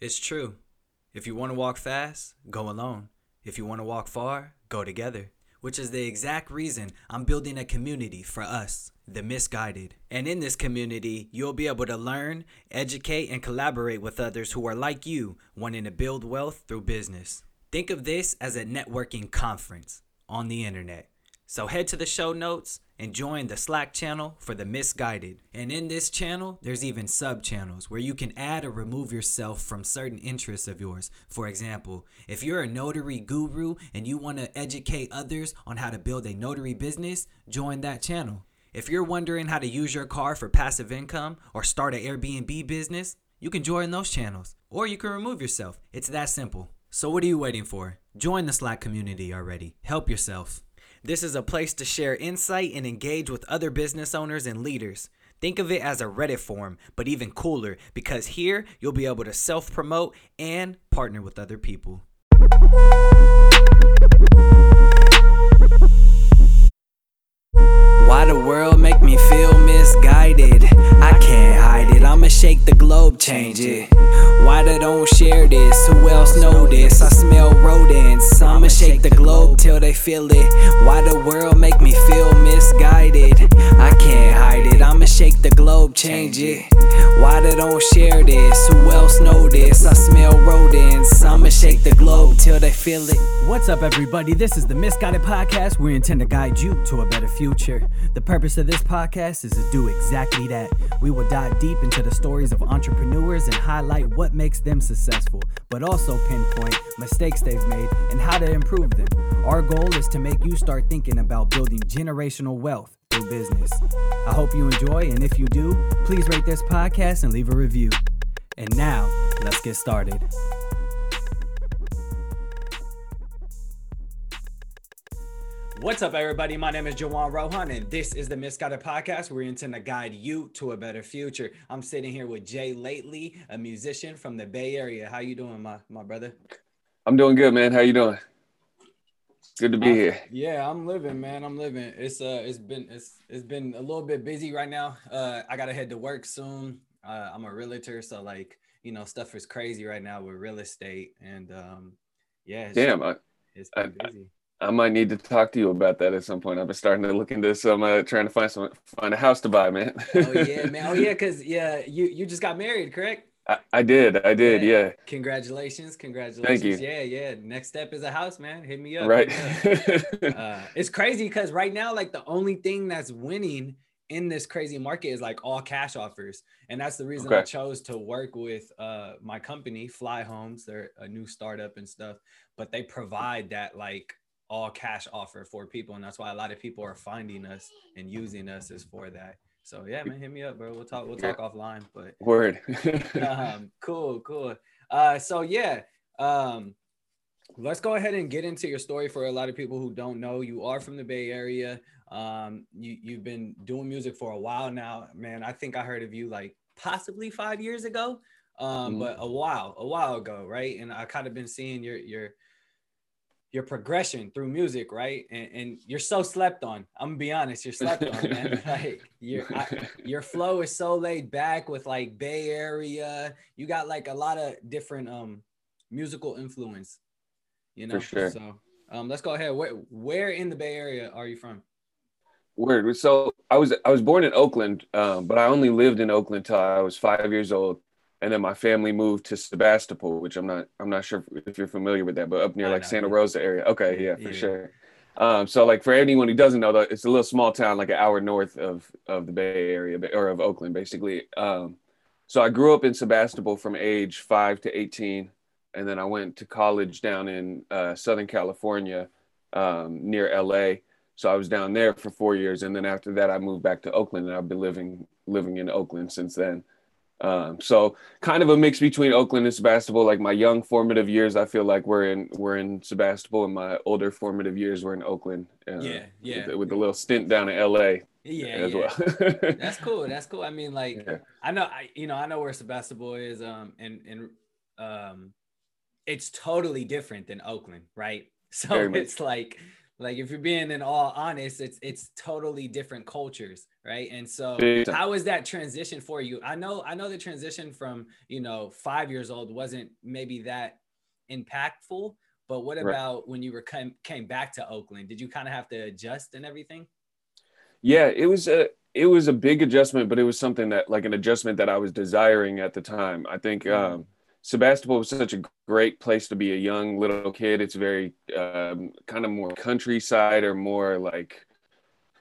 It's true. If you want to walk fast, go alone. If you want to walk far, go together. Which is the exact reason I'm building a community for us, the misguided. And in this community, you'll be able to learn, educate, and collaborate with others who are like you, wanting to build wealth through business. Think of this as a networking conference on the internet. So head to the show notes and join the Slack channel for the misguided. And in this channel, there's even sub channels where you can add or remove yourself from certain interests of yours. For example, if you're a notary guru and you want to educate others on how to build a notary business, join that channel. If you're wondering how to use your car for passive income or start an Airbnb business, you can join those channels or you can remove yourself. It's that simple. So, what are you waiting for? Join the Slack community already. Help yourself. This is a place to share insight and engage with other business owners and leaders. Think of it as a Reddit forum, but even cooler because here you'll be able to self promote and partner with other people. Why the world make me feel misguided? I can't hide it, I'ma shake the globe, change it. Why they don't share this? Who else know this? I smell rodents, I'ma shake the globe till they feel it. Why the world make me feel misguided? I can't hide it, I'ma shake the globe, change it. Why they don't share this? Who else know this? I smell rodents, I'ma shake the globe till they feel it. What's up, everybody? This is the Misguided Podcast. We intend to guide you to a better future. The purpose of this podcast is to do exactly that. We will dive deep into the stories of entrepreneurs and highlight what makes them successful, but also pinpoint mistakes they've made and how to improve them. Our goal is to make you start thinking about building generational wealth through business. I hope you enjoy, and if you do, please rate this podcast and leave a review. And now, let's get started. What's up, everybody? My name is Juwan Rohan, and this is the Misguided Podcast, where we intend to guide you to a better future. I'm sitting here with J.Lately, a musician from the Bay Area. How you doing, my, my brother? I'm doing good, man. How you doing? Good to be here. Yeah, I'm living, man. I'm living. It's uh, it's been it's it's been a little bit busy right now. Uh, I gotta head to work soon. Uh, I'm a realtor, so like you know, stuff is crazy right now with real estate, and um, yeah, it's, Damn, I, it's I- been busy. I might need to talk to you about that at some point. I've been starting to look into some, uh, trying to find some, find a house to buy, man. oh yeah, man. Oh yeah, cause yeah, you you just got married, correct? I, I did, I did, yeah. Congratulations, congratulations. Thank you. Yeah, yeah. Next step is a house, man. Hit me up. Right. me up. uh, it's crazy because right now, like the only thing that's winning in this crazy market is like all cash offers, and that's the reason I chose to work with uh, my company, Flyhomes. They're a new startup and stuff, but they provide that like all cash offer for people, and that's why a lot of people are finding us and using us is for that. So yeah, man, hit me up, bro. We'll talk. We'll talk offline, but Word. um, cool, cool. Uh, so yeah, um, let's go ahead and get into your story for a lot of people who don't know. You are from the Bay Area. Um, you you've been doing music for a while now, man. I think I heard of you like possibly five years ago, um, Mhm. but a while, a while ago, right? And I kind of been seeing your your your progression through music, right? And, and you're so slept on. I'm gonna be honest, you're slept on, man. Like your your flow is so laid back with like Bay Area. You got like a lot of different um musical influence, you know. For sure. So um, let's go ahead. Where where in the Bay Area are you from? Word. So I was, I was born in Oakland, um, but I only lived in Oakland till I was five years old. And then my family moved to Sebastopol, which I'm not, I'm not sure if you're familiar with that, but up near I like know, Santa. Rosa area. Okay. Yeah, for Yeah. sure. Um, so like for anyone who doesn't know, though, it's a little small town, like an hour north of of the Bay Area or of Oakland, basically. Um, so I grew up in Sebastopol from age five to eighteen, and then I went to college down in uh, Southern California, um, near LA. So I was down there for four years, and then after that, I moved back to Oakland, and I've been living living in Oakland since then. Um, so kind of a mix between Oakland and Sebastopol. Like my young formative years, I feel like we're in we're in Sebastopol, and my older formative years were in Oakland. uh, Yeah, yeah. With, with a little stint down in LA Yeah, as yeah. well. That's cool. That's cool. I mean, like Yeah. I know, I you know, I know where Sebastopol is, um, and and um, it's totally different than Oakland, right? So it's like, Like if you're being in all honest, it's it's totally different cultures, right? And so how was that transition for you? I know I know the transition from, you know, 5 years old wasn't maybe that impactful, but what about right. when you were came, came back to Oakland? Did you kind of have to adjust and everything? Yeah, it was a it was a big adjustment, but it was something that like an adjustment that I was desiring at the time. I think mm-hmm. um Sebastopol was such a great place to be a young little kid. It's very um, kind of more countryside or more like,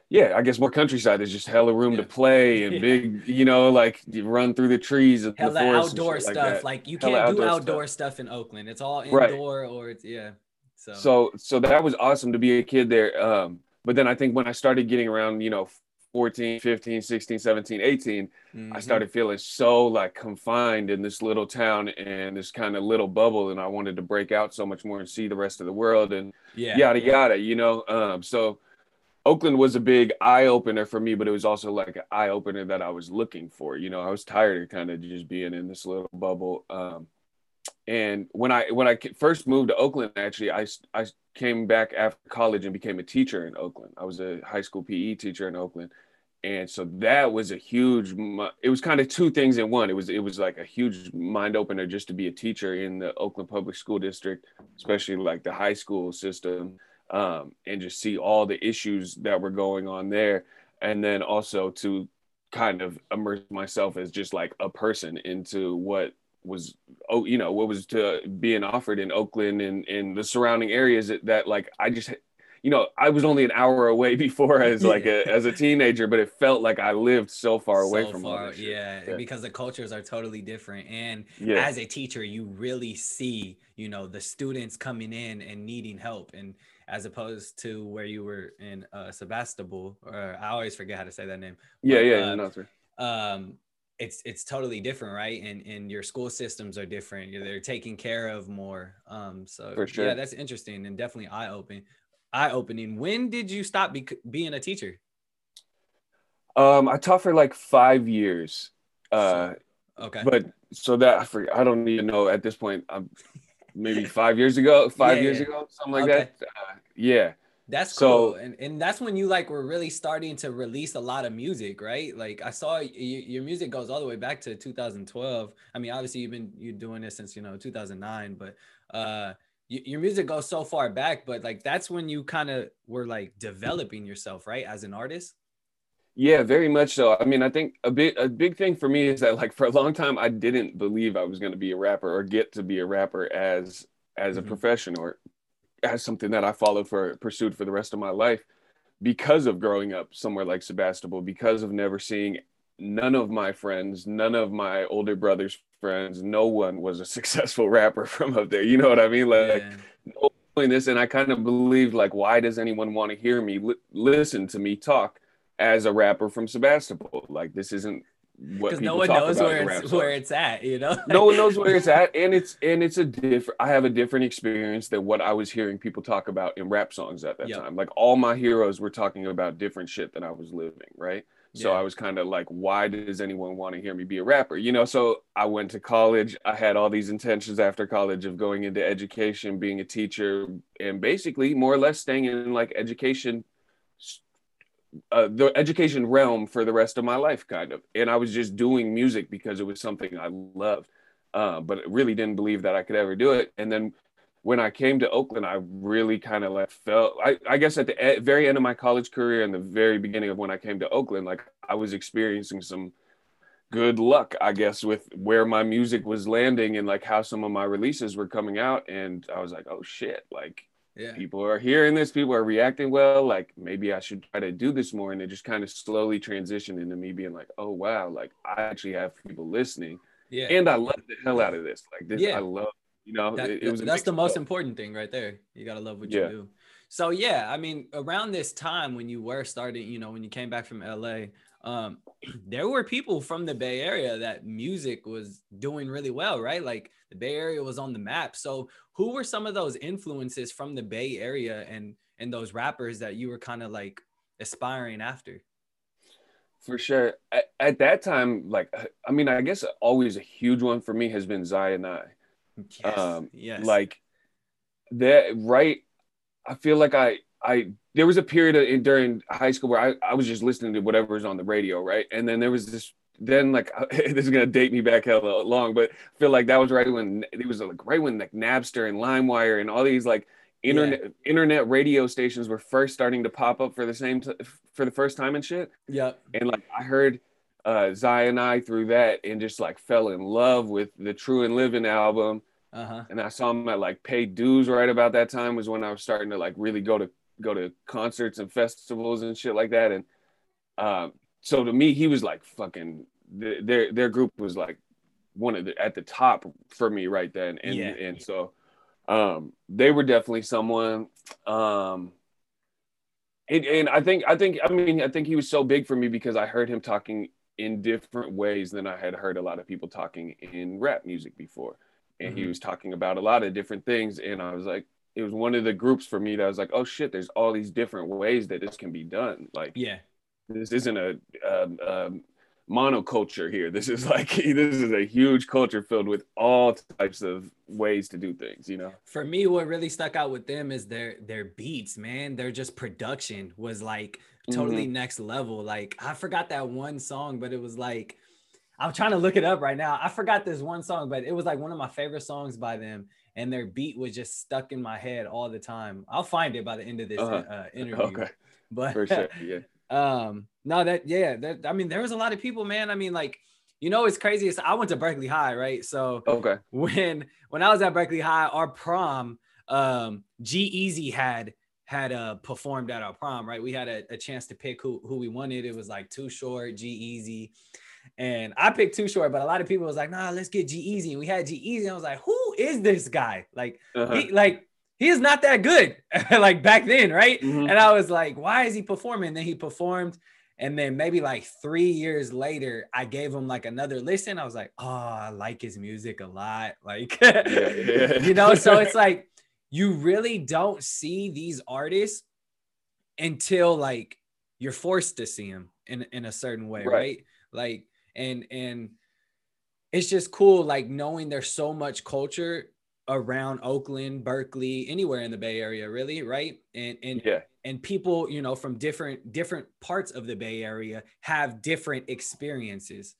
yeah, I guess more countryside. There's just hella room yeah. to play and yeah. big, you know, like you run through the trees and hella the forest outdoor stuff. Like, like, you can't hella do outdoor, outdoor stuff. stuff. in Oakland. It's all indoor right. or it's yeah. So so so that was awesome to be a kid there. Um, but then I think when I started getting around, you know, 14 15 16 17 18 mm-hmm. i started feeling so like confined in this little town and this kind of little bubble and i wanted to break out so much more and see the rest of the world and yeah. yada yada you know um, so oakland was a big eye-opener for me but it was also like an eye-opener that i was looking for you know i was tired of kind of just being in this little bubble um, and when I when I first moved to Oakland, actually, I I came back after college and became a teacher in Oakland. I was a high school PE teacher in Oakland, and so that was a huge. It was kind of two things in one. It was it was like a huge mind opener just to be a teacher in the Oakland Public School District, especially like the high school system, um, and just see all the issues that were going on there, and then also to kind of immerse myself as just like a person into what was oh you know what was to being offered in Oakland and in the surrounding areas that, that like I just you know I was only an hour away before as like a as a teenager but it felt like I lived so far away so from far, yeah, yeah, because the cultures are totally different. And yeah. as a teacher you really see you know the students coming in and needing help. And as opposed to where you were in uh, Sebastopol or I always forget how to say that name yeah but, yeah uh, no, um it's it's totally different right and and your school systems are different they're taken care of more um so For sure. yeah that's interesting and definitely eye-opening eye-opening when did you stop be- being a teacher um i taught for like five years uh okay but so that i forget i don't even know at this point i'm maybe five years ago five yeah, years yeah. ago something like okay. that uh, yeah that's cool. So, and, and that's when you like were really starting to release a lot of music, right? Like I saw your music goes all the way back to 2012. I mean, obviously you've been you're doing this since, you know, 2009, but uh your music goes so far back, but like that's when you kind of were like developing yourself, right? As an artist. Yeah, very much so. I mean, I think a big a big thing for me is that like for a long time I didn't believe I was going to be a rapper or get to be a rapper as as a mm-hmm. profession or as something that I followed for pursued for the rest of my life because of growing up somewhere like Sebastopol, because of never seeing none of my friends, none of my older brother's friends, no one was a successful rapper from up there. You know what I mean? Like yeah. knowing this, and I kind of believed like, why does anyone want to hear me li- listen to me talk as a rapper from Sebastopol? Like this isn't because no one knows where it's where it's at you know? No one knows where it's at and it's and it's a different i have a different experience than what i was hearing people talk about in rap songs at that yep. time. Like all my heroes were talking about different shit than i was living right? So yeah. i was kind of like why does anyone want to hear me be a rapper? You know so i went to college i had all these intentions after college of going into education being a teacher and basically more or less staying in like education uh, the education realm for the rest of my life, kind of. And I was just doing music because it was something I loved, uh, but really didn't believe that I could ever do it. And then when I came to Oakland, I really kind of like felt, I, I guess at the e- very end of my college career and the very beginning of when I came to Oakland, like I was experiencing some good luck, I guess, with where my music was landing and like how some of my releases were coming out. And I was like, oh shit, like yeah. people are hearing this, people are reacting well. Like maybe I should try to do this more. And it just kind of slowly transitioned into me being like, oh wow, like I actually have people listening. Yeah. And I love the hell out of this. Like this, yeah. I love, you know, that, it, it was that's the most important thing right there. You gotta love what you do. So yeah, I mean, around this time when you were starting, you know, when you came back from LA, um, there were people from the Bay Area that music was doing really well, right? Like the Bay Area was on the map. So who were some of those influences from the Bay Area and and those rappers that you were kind of like aspiring after? For sure. At, at, that time, like I mean, I guess always a huge one for me has been Zion I. Yes. Um, yes. Like that right. I feel like I I there was a period of, during high school where I, I was just listening to whatever was on the radio, right? And then there was this then like this is gonna date me back hella long, but I feel like that was right when it was like right when like Napster and LimeWire and all these like internet yeah. internet radio stations were first starting to pop up for the same t- for the first time and shit. Yep. And like I heard uh Zion I through that and just like fell in love with the True and Living album. Uh-huh. And I saw him at like Paid Dues right about that time was when I was starting to like really go to go to concerts and festivals and shit like that. And um so to me, he was like fucking their their group was like one of the at the top for me right then. And yeah. and so um they were definitely someone um and, and I think I think I mean I think he was so big for me because I heard him talking in different ways than I had heard a lot of people talking in rap music before. And mm-hmm. he was talking about a lot of different things. And I was like, it was one of the groups for me that was like, oh shit, there's all these different ways that this can be done. Like, yeah, this isn't a, um, um, monoculture here. This is like this is a huge culture filled with all types of ways to do things, you know. For me, what really stuck out with them is their their beats, man. Their just production was like totally mm-hmm. next level. Like I forgot that one song, but it was like I'm trying to look it up right now. I forgot this one song, but it was like one of my favorite songs by them. And their beat was just stuck in my head all the time. I'll find it by the end of this uh-huh. uh, interview. Okay. But For sure. yeah. um, no, that yeah, that I mean, there was a lot of people, man. I mean, like, you know, it's crazy. It's, I went to Berkeley High, right? So okay, when when I was at Berkeley High, our prom, um, G-Eazy had had uh performed at our prom, right? We had a, a chance to pick who who we wanted. It was like Too Short, G-Eazy. And I picked Too Short, but a lot of people was like, nah, let's get G-Eazy. And we had G-Eazy. I was like, who is this guy? Like, uh-huh. he, like he is not that good, like back then, right? Mm-hmm. And I was like, why is he performing? And then he performed and then maybe like three years later, I gave him like another listen. I was like, oh, I like his music a lot. Like, yeah, yeah. you know, so it's like you really don't see these artists until like you're forced to see them in, in a certain way, right? right? Like, and and it's just cool, like knowing there's so much culture around Oakland, Berkeley, anywhere in the Bay Area, really, right? And and yeah. And people, you know, from different different parts of the Bay Area have different experiences,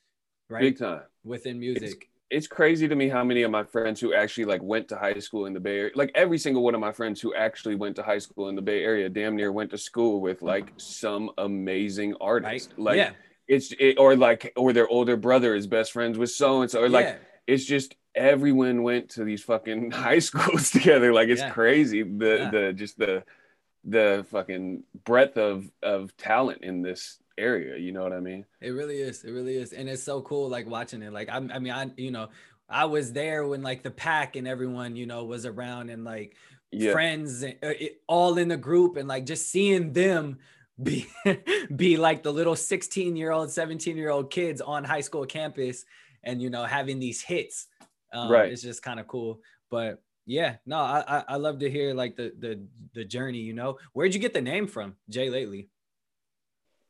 right? Big time within music. It's, it's crazy to me how many of my friends who actually like went to high school in the Bay Area, like every single one of my friends who actually went to high school in the Bay Area, damn near went to school with like some amazing artist, right? like. Yeah. It's it, or like or their older brother is best friends with so and so or like yeah. it's just everyone went to these fucking high schools together. Like it's yeah. crazy. The the just the the fucking breadth of of talent in this area. You know what I mean? It really is. It really is, and it's so cool. Like watching it. Like I, I mean, I you know, I was there when like the pack and everyone you know was around and like yeah. friends and, uh, it, all in the group and like just seeing them be be like the little 16 year old 17 year old kids on high school campus and you know having these hits um, right. It's just kind of cool. But yeah, no, I, I love to hear like the the the journey. You know, where'd you get the name from, J.Lately?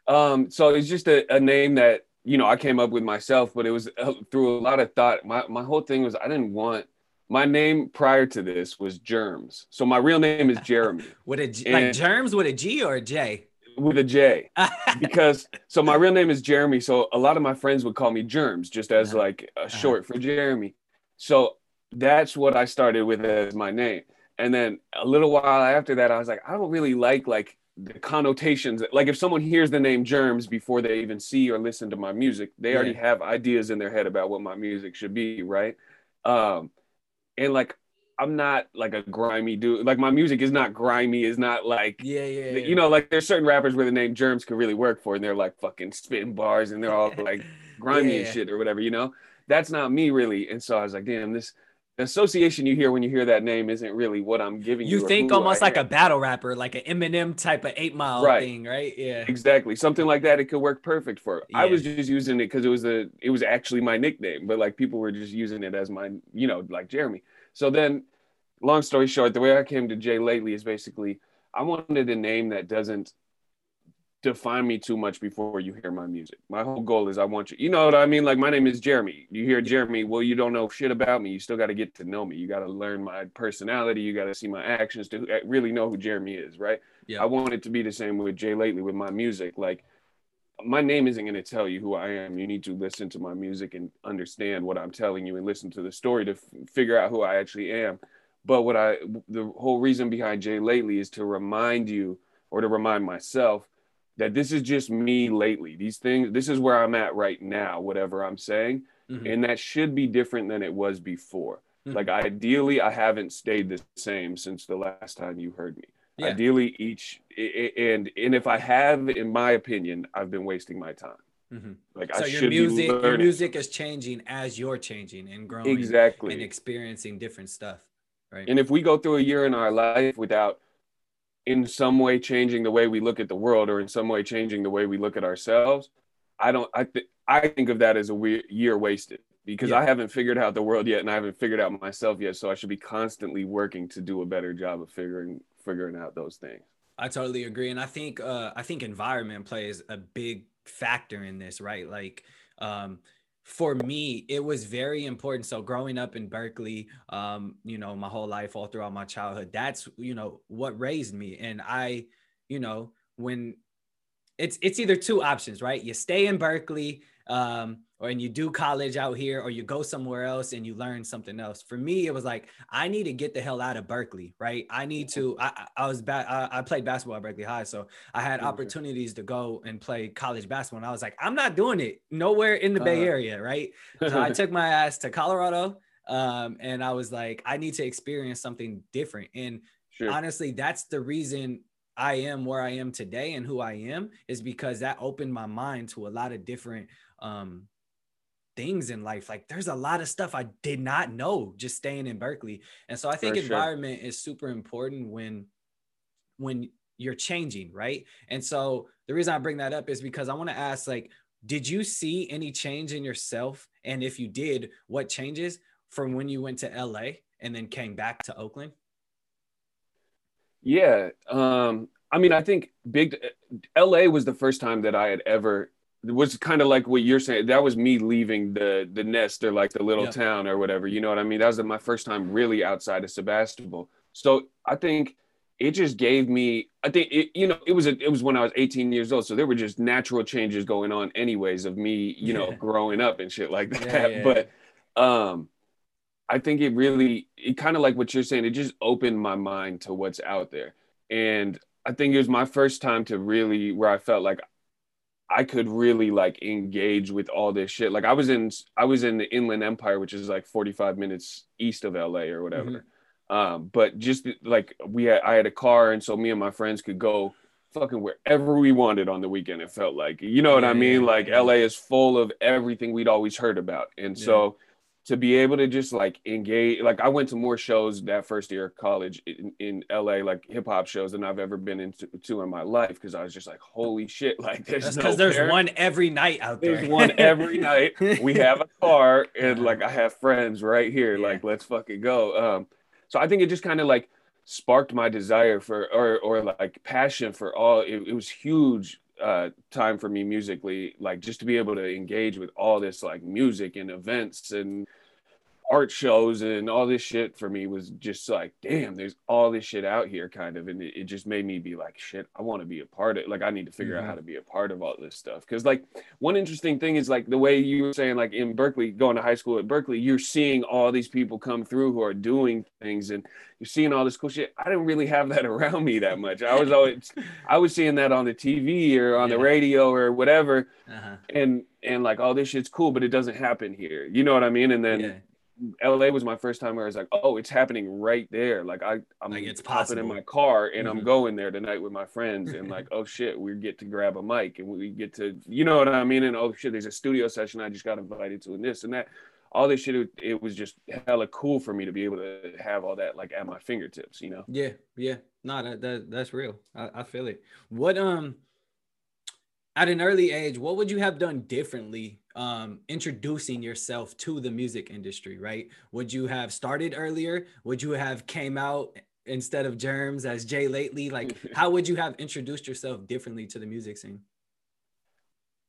Um, so it's just a, a name that you know I came up with myself, but it was uh, through a lot of thought. My my whole thing was I didn't want my name prior to this was Germs. So my real name is Jeremy. with a G, like Germs with a G or a J? With a J. because so my real name is Jeremy. So a lot of my friends would call me Germs just as uh-huh. like a short uh-huh. for Jeremy. So that's what I started with as my name. And then a little while after that, I was like, I don't really like like the connotations. Like if someone hears the name Germs before they even see or listen to my music, they yeah. already have ideas in their head about what my music should be, right? Um, and like I'm not like a grimy dude. Like my music is not grimy. Is not like yeah, yeah, yeah. You know, like there's certain rappers where the name Germs could really work for, and they're like fucking spitting bars, and they're all like grimy yeah. and shit or whatever. You know, that's not me really. And so I was like, damn, this association you hear when you hear that name isn't really what I'm giving you. You think almost I like am. a battle rapper, like an Eminem type of eight mile right. thing, right? Yeah. Exactly. Something like that. It could work perfect for. Yeah. I was just using it because it was a it was actually my nickname, but like people were just using it as my, you know, like Jeremy. So then long story short, the way I came to J.Lately is basically I wanted a name that doesn't define me too much before you hear my music. My whole goal is I want you. You know what I mean? Like my name is Jeremy. You hear Jeremy, well, you don't know shit about me. You still got to get to know me. You got to learn my personality. You got to see my actions to eh, really know who Jeremy is, right? Yeah. I want it to be the same with J.Lately with my music. Like my name isn't going to tell you who I am. You need to listen to my music and understand what I'm telling you and listen to the story to f- figure out who I actually am. But what I, the whole reason behind J.Lately is to remind you or to remind myself that this is just me lately. These things, this is where I'm at right now, whatever I'm saying. Mm-hmm. And that should be different than it was before. Mm-hmm. Like, ideally, I haven't stayed the same since the last time you heard me. Yeah. Ideally, each, and and if I have, in my opinion, I've been wasting my time. Mm-hmm. Like so I your music, your music is changing as you're changing and growing, exactly, and experiencing different stuff, right? And if we go through a year in our life without in some way changing the way we look at the world or in some way changing the way we look at ourselves i don't i think i think of that as a we- year wasted because yeah. i haven't figured out the world yet and i haven't figured out myself yet. So i should be constantly working to do a better job of figuring figuring out those things. I totally agree. And i think uh i think environment plays a big factor in this right? Like um for me, it was very important. So growing up in Berkeley, um, you know, my whole life, all throughout my childhood, that's you know what raised me. And I, you know, when it's it's either two options, right? You stay in Berkeley, um, or and you do college out here or you go somewhere else and you learn something else. For me, it was like I need to get the hell out of Berkeley, right? I need to. I, I was bad. I, I, played basketball at Berkeley High, so I had opportunities to go and play college basketball. And I was like, I'm not doing it nowhere in the Bay uh-huh. Area, right? So I took my ass to Colorado, um, and I was like, I need to experience something different. And sure. honestly, that's the reason I am where I am today and who I am is because that opened my mind to a lot of different um things in life. Like there's a lot of stuff I did not know just staying in Berkeley. And so I think For environment sure. is super important when when you're changing, right? And so the reason I bring that up is because I want to ask like did you see any change in yourself and if you did, what changes from when you went to LA and then came back to Oakland? Yeah, um I mean, I think big LA was the first time that I had ever was kind of like what you're saying. That was me leaving the the nest or like the little yeah. town or whatever. You know what I mean? That was my first time really outside of Sebastopol. So I think it just gave me. I think it. You know, it was a, it was when I was 18 years old. So there were just natural changes going on, anyways, of me. You know, growing up and shit like that. Yeah, but um, I think it really it kind of like what you're saying. It just opened my mind to what's out there, and I think it was my first time to really where I felt like I could really like engage with all this shit. Like I was in I was in the Inland Empire, which is like 45 minutes east of LA or whatever. Mm-hmm. Um, but just like we had I had a car and so me and my friends could go fucking wherever we wanted on the weekend, it felt like. You know what yeah, I mean? Yeah, like yeah. LA is full of everything we'd always heard about. And so to be able to just like engage like i went to more shows that first year of college in, in la like hip-hop shows than i've ever been into to in my life because i was just like holy shit like there's because no there's one every night out there. there's one every night. We have a car and like i have friends right here yeah. like let's fucking go. Um so i think it just kind of like sparked my desire for or or like passion for all it, it was huge uh, time for me musically, like just to be able to engage with all this like music and events and art shows and all this shit for me was just like, damn, there's all this shit out here, kind of, and it, it just made me be like, shit, I want to be a part of. Like, I need to figure mm-hmm. out how to be a part of all this stuff. Because like one interesting thing is like the way you were saying, like in Berkeley, going to high school at Berkeley, you're seeing all these people come through who are doing things, and you're seeing all this cool shit. I didn't really have that around me that much. I was always, I was seeing that on the TV or on yeah. the radio or whatever, uh-huh. and and like all this shit's cool, but it doesn't happen here. You know what I mean? And then. Yeah LA was my first time where I was like, oh, it's happening right there. Like I, I'm like it's popping in my car and mm-hmm. I'm going there tonight with my friends and like, oh shit, we get to grab a mic and we get to, you know what I mean? And oh shit, there's a studio session I just got invited to and this and that. All this shit, it, it was just hella cool for me to be able to have all that like at my fingertips, you know? Yeah, yeah. No, that, that that's real. I, I feel it. What um at an early age, what would you have done differently um, introducing yourself to the music industry, right? Would you have started earlier? Would you have came out instead of germs as J.Lately? Like, how would you have introduced yourself differently to the music scene?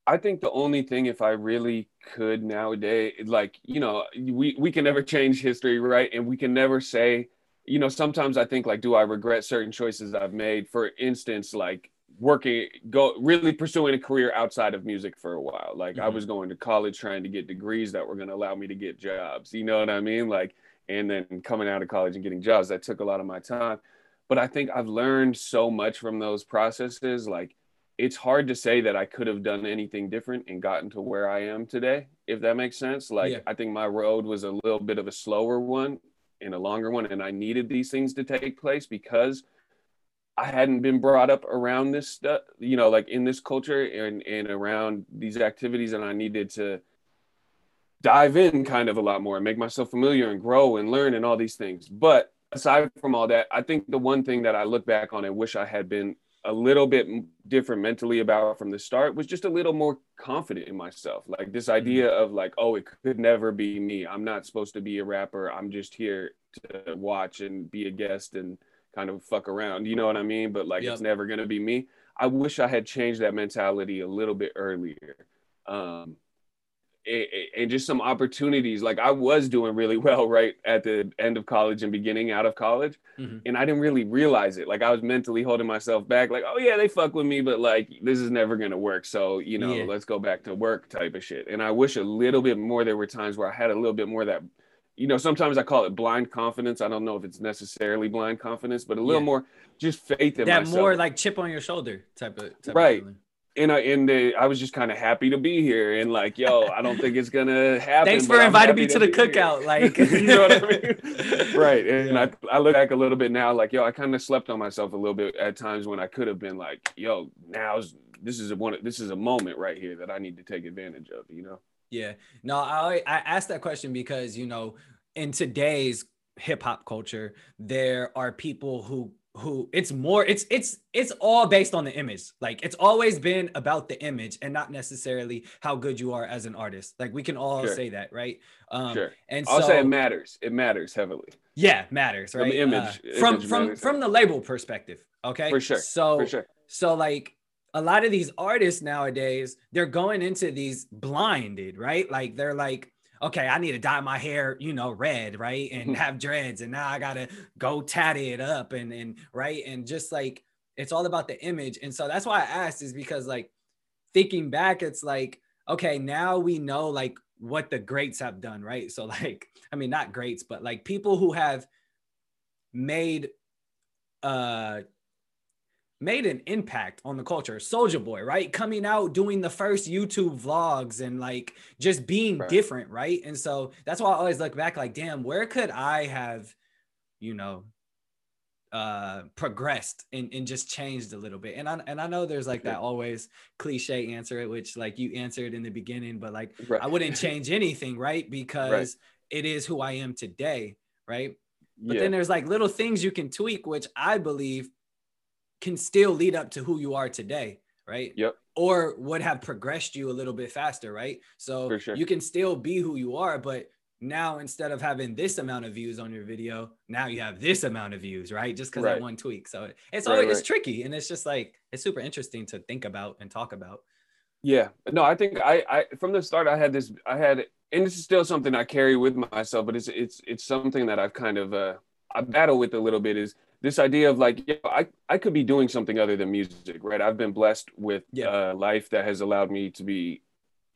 I think the only thing, if I really could nowadays, like, you know, we, we can never change history, right? And we can never say, you know, sometimes I think, like, do I regret certain choices I've made? For instance, like, working go really pursuing a career outside of music for a while like mm-hmm. i was going to college trying to get degrees that were going to allow me to get jobs you know what i mean like and then coming out of college and getting jobs that took a lot of my time but i think i've learned so much from those processes like it's hard to say that i could have done anything different and gotten to where i am today if that makes sense like yeah. i think my road was a little bit of a slower one and a longer one and i needed these things to take place because I hadn't been brought up around this stuff, you know, like in this culture and, and around these activities, and I needed to dive in kind of a lot more and make myself familiar and grow and learn and all these things. But aside from all that, I think the one thing that I look back on and wish I had been a little bit different mentally about from the start was just a little more confident in myself. Like this idea mm-hmm. of like, oh, it could never be me. I'm not supposed to be a rapper. I'm just here to watch and be a guest and kind of fuck around. You know what I mean? But like, yep. it's never gonna be me. I wish I had changed that mentality a little bit earlier. Um, and just some opportunities. Like I was doing really well right at the end of college and beginning out of college, mm-hmm. and I didn't really realize it. Like I was mentally holding myself back. Like, oh yeah, they fuck with me, but like this is never gonna work. So you know, yeah. let's go back to work type of shit. And I wish a little bit more. There were times where I had a little bit more that you know, sometimes I call it blind confidence. I don't know if it's necessarily blind confidence, but a little yeah. more just faith in myself. that myself. more like chip on your shoulder type of type right. Of and I and the, I was just kind of happy to be here and like, yo, I don't think it's gonna happen. Thanks for inviting me to, to the cookout. Here. Like, you know what I mean? right. And I, I look back a little bit now, like, yo, I kind of slept on myself a little bit at times when I could have been like, yo, now's this is a one this is a moment right here that I need to take advantage of, you know? Yeah. No, I I asked that question because you know in today's hip hop culture, there are people who who it's more it's it's it's all based on the image. Like it's always been about the image and not necessarily how good you are as an artist. Like we can all sure. say that right? Um sure. and i'll say it matters. It matters heavily. Yeah matters right? from image. Uh, from from from the label perspective okay? For sure. So for sure. so like a lot of these artists nowadays they're going into these blinded right like they're like okay, I need to dye my hair, you know, red, right? And have dreads. And now I gotta go tatty it up and and right. And just like it's all about the image. And so that's why I asked, is because like thinking back, it's like, okay, now we know like what the greats have done, right? So like, I mean, not greats, but like people who have made uh made an impact on the culture. Soulja Boy, right? Coming out doing the first YouTube vlogs and like just being right. different, right? And so that's why I always look back like, damn, where could I have, you know, uh progressed and, and just changed a little bit and I and I know there's like that always cliche answer which like you answered in the beginning but like right. I wouldn't change anything right because right. it is who I am today right but yeah. then there's like little things you can tweak which I believe can still lead up to who you are today, right? Yep. Or would have progressed you a little bit faster, right? So sure. you can still be who you are, but now instead of having this amount of views on your video, now you have this amount of views, right? Just because right. of one tweak. So it's right, always right. it's tricky and it's just like it's super interesting to think about and talk about. Yeah. No, I think I I from the start I had this I had and this is still something I carry with myself, but it's it's it's something that I've kind of uh I battle with a little bit is this idea of like, yeah, I, I could be doing something other than music, right? I've been blessed with yeah. a life that has allowed me to be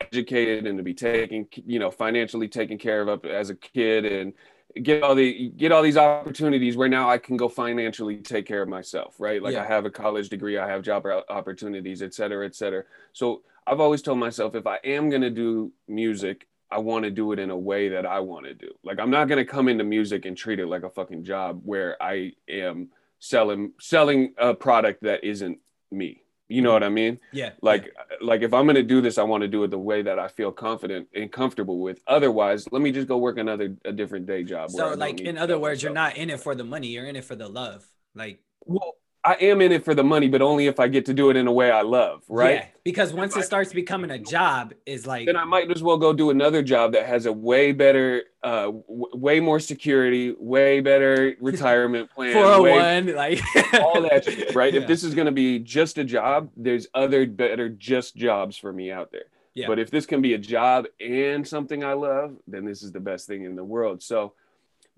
educated and to be taken, you know, financially taken care of up as a kid and get all the get all these opportunities where now I can go financially take care of myself, right? Like yeah. I have a college degree, I have job opportunities, et cetera, et cetera. So I've always told myself if I am gonna do music, I want to do it in a way that I want to do. Like I'm not gonna come into music and treat it like a fucking job where I am selling selling a product that isn't me. You know mm-hmm. what I mean? Yeah. Like yeah. like if I'm gonna do this, I want to do it the way that I feel confident and comfortable with. Otherwise, let me just go work another a different day job. So like in other words, you're not in it for the money, you're in it for the love. Like well, I am in it for the money, but only if I get to do it in a way I love, right? Yeah, because once it starts becoming a job, is like then I might as well go do another job that has a way better, uh, w- way more security, way better retirement plan, four hundred one, like all that, shit, right? Yeah. If this is gonna be just a job, there's other better just jobs for me out there. Yeah. But if this can be a job and something I love, then this is the best thing in the world. So,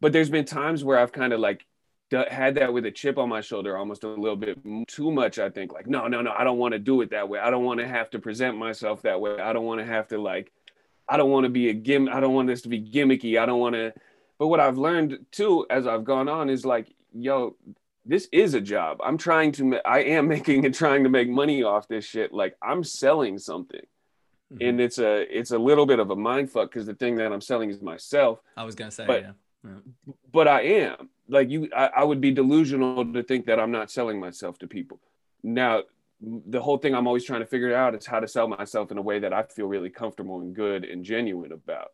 but there's been times where I've kind of like had that with a chip on my shoulder almost a little bit too much i think like no no no i don't want to do it that way. I don't want to have to present myself that way. I don't want to have to like i don't want to be a gim i don't want this to be gimmicky. I don't want to but what i've learned too as i've gone on is like yo this is a job. I'm trying to i am making and trying to make money off this shit. Like i'm selling something. Mm-hmm. and it's a it's a little bit of a mind fuck because the thing that i'm selling is myself. I was gonna say but, yeah. but I am like you. I, I would be delusional to think that I'm not selling myself to people. Now, the whole thing I'm always trying to figure out is how to sell myself in a way that I feel really comfortable and good and genuine about.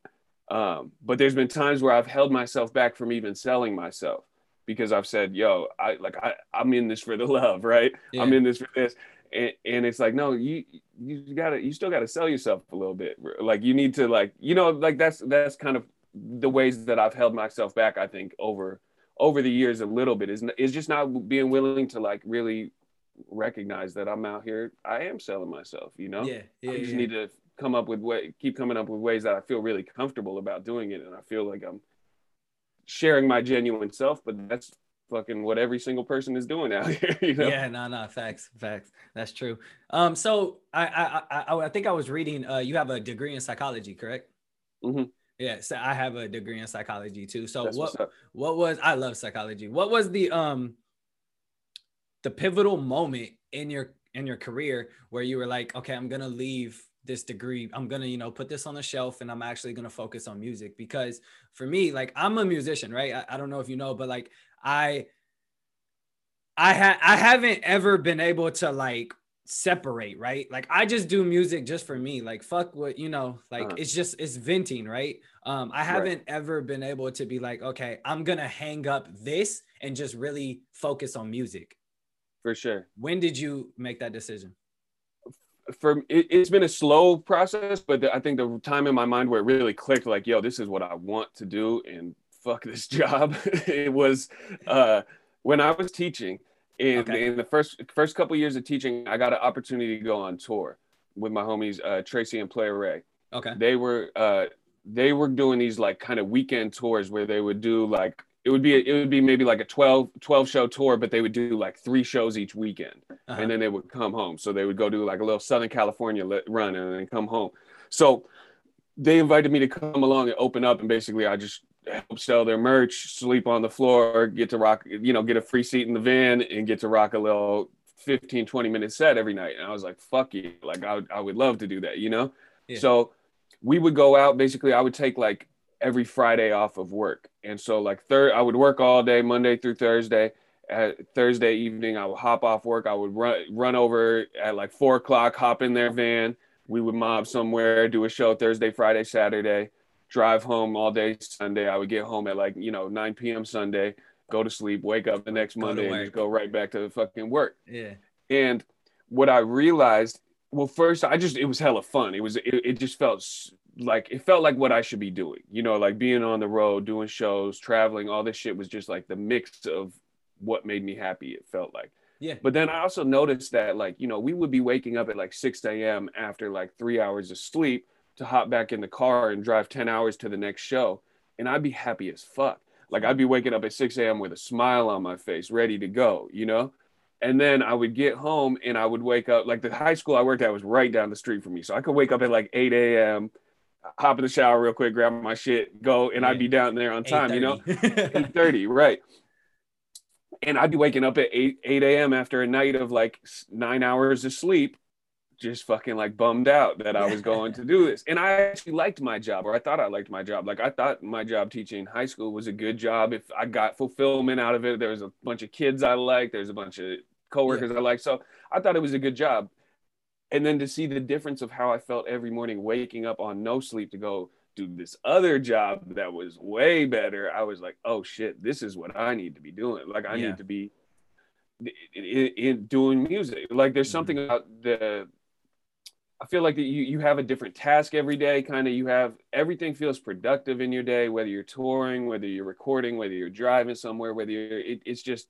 Um, but there's been times where I've held myself back from even selling myself because I've said, "Yo, I like I I'm in this for the love, right? Yeah. I'm in this for this." And, and it's like, no, you you gotta you still gotta sell yourself a little bit. Like you need to like you know like that's that's kind of the ways that I've held myself back, I think over over the years a little bit is is just not being willing to like really recognize that I'm out here. I am selling myself, you know. Yeah, yeah. I just yeah. need to come up with way, keep coming up with ways that I feel really comfortable about doing it, and I feel like I'm sharing my genuine self. But that's fucking what every single person is doing out here. You know? Yeah, no, no, facts, facts. That's true. Um, so I, I, I, I think I was reading. Uh, you have a degree in psychology, correct? Mm-hmm. Yeah, so I have a degree in psychology too. So That's what what was I love psychology. What was the um the pivotal moment in your in your career where you were like, okay, I'm gonna leave this degree. I'm gonna, you know, put this on the shelf and I'm actually gonna focus on music because for me, like I'm a musician, right? I, I don't know if you know, but like I I ha- I haven't ever been able to like separate, right? Like I just do music just for me. Like fuck what, you know, like uh-huh. it's just it's venting, right? Um I haven't right. ever been able to be like, okay, I'm going to hang up this and just really focus on music. For sure. When did you make that decision? For it, has been a slow process, but the, I think the time in my mind where it really clicked like, yo, this is what I want to do and fuck this job. it was uh when I was teaching in, okay. in the first first couple years of teaching, I got an opportunity to go on tour with my homies uh, Tracy and Player Ray. Okay. They were uh, they were doing these like kind of weekend tours where they would do like it would be it would be maybe like a 12, 12 show tour, but they would do like three shows each weekend, uh-huh. and then they would come home. So they would go do like a little Southern California run and then come home. So they invited me to come along and open up, and basically I just help sell their merch, sleep on the floor, get to rock, you know, get a free seat in the van and get to rock a little 15, 20 minute set every night. And I was like, fuck you. Like, I would, I would love to do that, you know? Yeah. So we would go out. Basically, I would take like every Friday off of work. And so, like, third, I would work all day, Monday through Thursday. At Thursday evening, I would hop off work. I would run, run over at like four o'clock, hop in their van. We would mob somewhere, do a show Thursday, Friday, Saturday drive home all day Sunday. I would get home at like, you know, 9 p.m. Sunday, go to sleep, wake up the next go Monday, and just go right back to fucking work. Yeah. And what I realized, well, first, I just, it was hella fun. It was, it, it just felt like, it felt like what I should be doing, you know, like being on the road, doing shows, traveling, all this shit was just like the mix of what made me happy. It felt like. Yeah. But then I also noticed that, like, you know, we would be waking up at like 6 a.m. after like three hours of sleep to hop back in the car and drive 10 hours to the next show. And I'd be happy as fuck. Like I'd be waking up at 6 a.m. with a smile on my face, ready to go, you know? And then I would get home and I would wake up. Like the high school I worked at was right down the street from me. So I could wake up at like 8 a.m., hop in the shower real quick, grab my shit, go, and. I'd be down there on time, you know? 8.30, right. And I'd be waking up at 8, 8 a.m. after a night of like nine hours of sleep just fucking like bummed out that I was going to do this. And I actually liked my job, or I thought I liked my job. Like I thought my job teaching high school was a good job. If I got fulfillment out of it, there was a bunch of kids I liked, there's a bunch of coworkers yeah. I liked. So I thought it was a good job. And then to see the difference of how I felt every morning waking up on no sleep to go do this other job that was way better, I was like, oh shit, this is what I need to be doing. Like I yeah. need to be in, in doing music. Like there's Mhm. something about the I feel like that you you have a different task every day. Kind of you have everything feels productive in your day, whether you're touring, whether you're recording, whether you're driving somewhere, whether you're it, it's just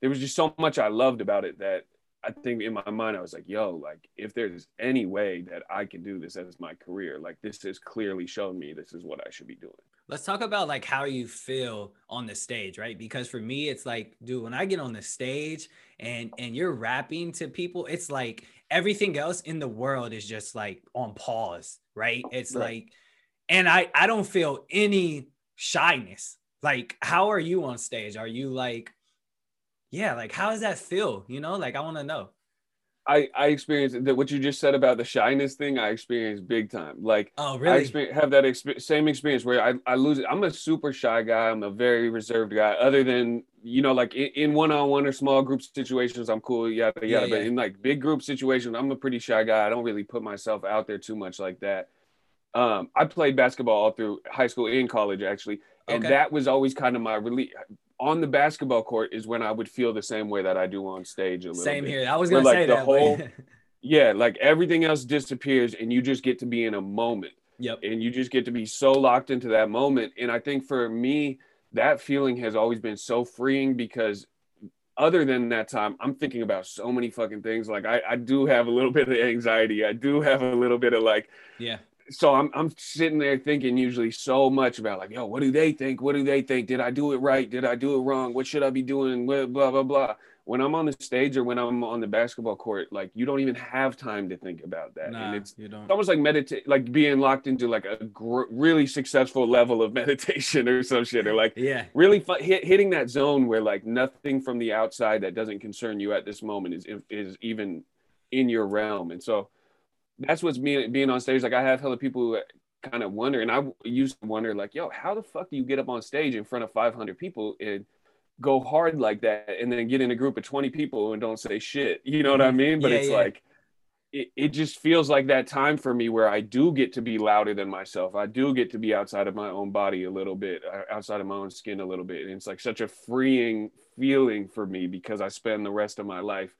there was just so much I loved about it that I think in my mind I was like, yo, like if there's any way that I can do this as my career, like this has clearly shown me this is what I should be doing. Let's talk about like how you feel on the stage, right? Because for me, it's like, dude, when I get on the stage and and you're rapping to people, it's like everything else in the world is just like on pause, right? It's Right. like, and I I don't feel any shyness. Like, how are you on stage? Are you like, yeah, like how does that feel? You know, like I want to know. I I experienced that what you just said about the shyness thing. I experienced big time. Like Oh, I really? experience, have that exp- same experience where I, I lose it. I'm a super shy guy. I'm a very reserved guy. Other than you know, like in, in one-on-one or small group situations, I'm cool. Yada yada. Yeah, But in like big group situations, I'm a pretty shy guy. I don't really put myself out there too much like that. Um, I played basketball all through high school and college actually, and Okay. that was always kind of my relief. On the basketball court is when I would feel the same way that I do on stage a little Same bit. here. I was gonna like, say the that. whole- but... Yeah, like everything else disappears and you just get to be in a moment yep. and you just get to be so locked into that moment. And I think for me, that feeling has always been so freeing because other than that time, I'm thinking about so many fucking things. Like I, I do have a little bit of anxiety. I do have a little bit of like, Yeah. So I'm I'm sitting there thinking usually so much about like, yo, what do they think? What do they think? Did I do it right? Did I do it wrong? What should I be doing? Blah blah blah. When I'm on the stage or when I'm on the basketball court, like you don't even have time to think about that, Nah, and it's you don't. it's almost like meditate, like being locked into like a gr- really successful level of meditation or some shit, or like Yeah. really hit, hitting that zone where like nothing from the outside that doesn't concern you at this moment is is even in your realm, and so that's what's being being on stage. Like I have hella people who kind of wonder, and I used to wonder, like, yo, how the fuck do you get up on stage in front of 500 people and go hard like that, and then get in a group of 20 people and don't say shit? You know what I mean? But Yeah, it's yeah. like it, it just feels like that time for me where I do get to be louder than myself. I do get to be outside of my own body a little bit, uh, outside of my own skin a little bit. And it's like such a freeing feeling for me because I spend the rest of my life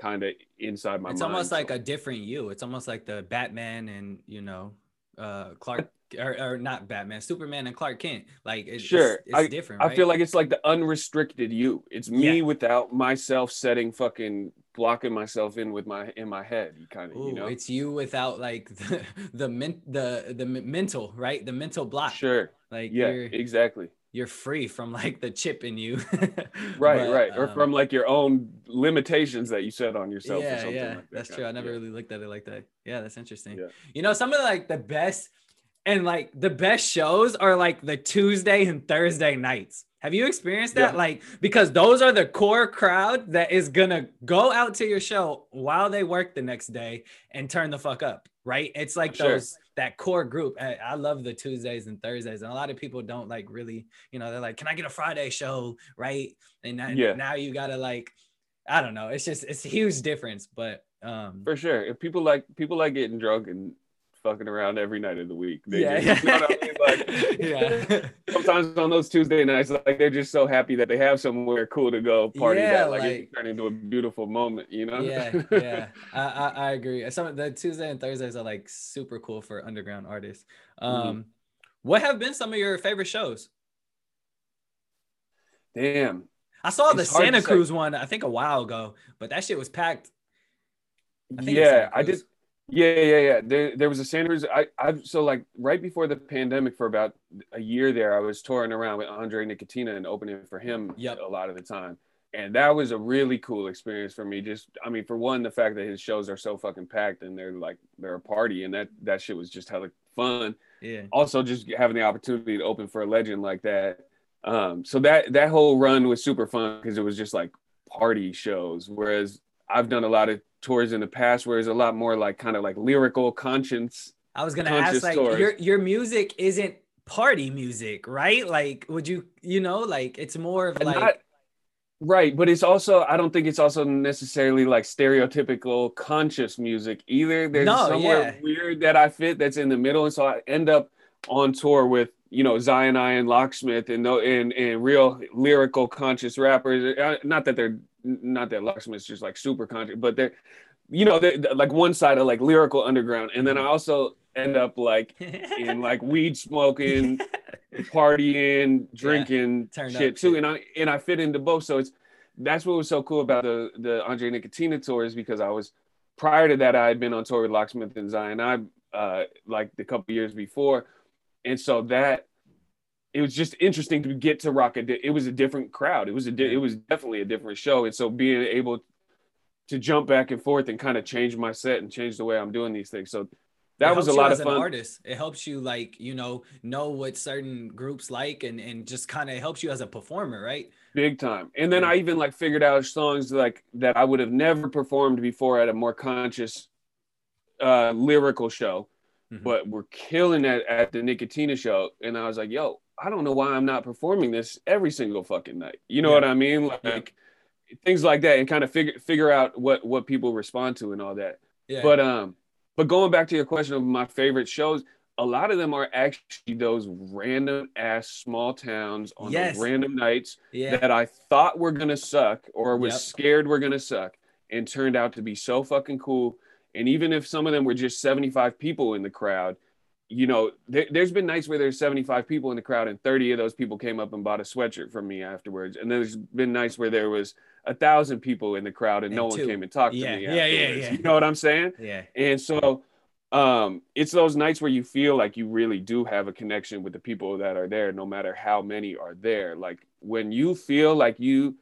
kind of inside my it's mind. almost like a different you. It's almost like the Batman and you know, uh, Clark or, or not Batman, Superman and Clark Kent. Like it's, Sure. it's, it's different. I right? feel like it's like the unrestricted you. It's me Yeah. without myself setting fucking blocking myself in with my in my head. Kind of, you know. it's you without like the the men, the the mental right, the mental block. Sure. Like Yeah. you're Exactly. You're free from like the chip in you. Right. But, right. Or um, from like your own limitations that you set on yourself. or yeah, something yeah, like that that's true. I never yeah. really looked at it like that. Yeah, that's interesting. Yeah. You know, some of like the best and like the best shows are like the Tuesday and Thursday nights. Have you experienced that? Yeah. Like, because those are the core crowd that is gonna go out to your show while they work the next day and turn the fuck up, right? It's like Sure. those that core group. I, I love the Tuesdays and Thursdays, and a lot of people don't like really, you know, they're like, "Can I get a Friday show?" Right? And now, Yeah. now you gotta like, I don't know. It's just it's a huge difference, but um, For sure. If people like people like getting drunk and fucking around every night of the week. They yeah, just- you know I mean? Like, yeah. sometimes on those Tuesday nights, like they're just so happy that they have somewhere cool to go party Yeah, that like, like- it can turn into a beautiful moment, you know? yeah, yeah, I, I I agree. Some of the Tuesday and Thursdays are like super cool for underground artists. Mm-hmm. Um, what have been some of your favorite shows? Damn. I saw the It's Santa. Cruz one I think a while ago, but that shit was packed. I think Yeah, I did. Yeah, yeah, yeah. There, there was a Sanders. I, I've so like right before the pandemic for about a year there, I was touring around with Andre Nickatina and opening for him Yep. a lot of the time. And that was a really cool experience for me. Just, I mean, for one, the fact that his shows are so fucking packed and they're like they're a party, and that that shit was just hella fun. Yeah, Also, just having the opportunity to open for a legend like that. Um, so that that whole run was super fun because it was just like party shows. Whereas I've done a lot of tours in the past where it's a lot more like kind of like lyrical conscience. I was gonna ask like stories. your your music isn't party music, right? Like, would you you know like it's more of And like not- right, but it's also I don't think it's also necessarily like stereotypical conscious music either. There's No, somewhere yeah. weird that I fit that's in the middle, and so I end up on tour with you know Zion I and Locksmith and no and and real lyrical conscious rappers. Uh, Not that they're not that Locksmith's just like super conscious, but they're, you know, they're, they're like one side of like lyrical underground, and then I also end up like in like weed smoking, partying, drinking Turned shit up too, and I and I fit into both. So it's that's what was so cool about the the Andre Nickatina tour is because I was prior to that I had been on tour with Locksmith and Zion I uh like the couple years before, and so that it was just interesting to get to rock a it was a different crowd it was a di- it was definitely a different show and so being able to jump back and forth and kind of change my set and change the way I'm doing these things so that was a lot as of an fun artist. It helps you like you know know what certain groups like and and just kind of helps you as a performer, right? big time and then Yeah. I even like figured out songs like that I would have never performed before at a more conscious uh lyrical show Mhm. but we're killing it at the Nickatina show and I was like yo I don't know why I'm not performing this every single fucking night you know Yeah. what I mean like Yeah. things like that and kind of figure figure out what what people respond to and all that Yeah. But um, but going back to your question of my favorite shows, a lot of them are actually those random ass small towns on Yes. those random nights yeah. that I thought were gonna suck or was Yep. scared were gonna suck and turned out to be so fucking cool. And even if some of them were just 75 people in the crowd, you know, there, there's been nights where there's 75 people in the crowd and 30 of those people came up and bought a sweatshirt from me afterwards. And there's been nights where there was a thousand people in the crowd and, no And one came and talked Yeah, to me. yeah, yeah, yeah. You know what I'm saying? yeah. And so um it's those nights where you feel like you really do have a connection with the people that are there no matter how many are there like when you feel like you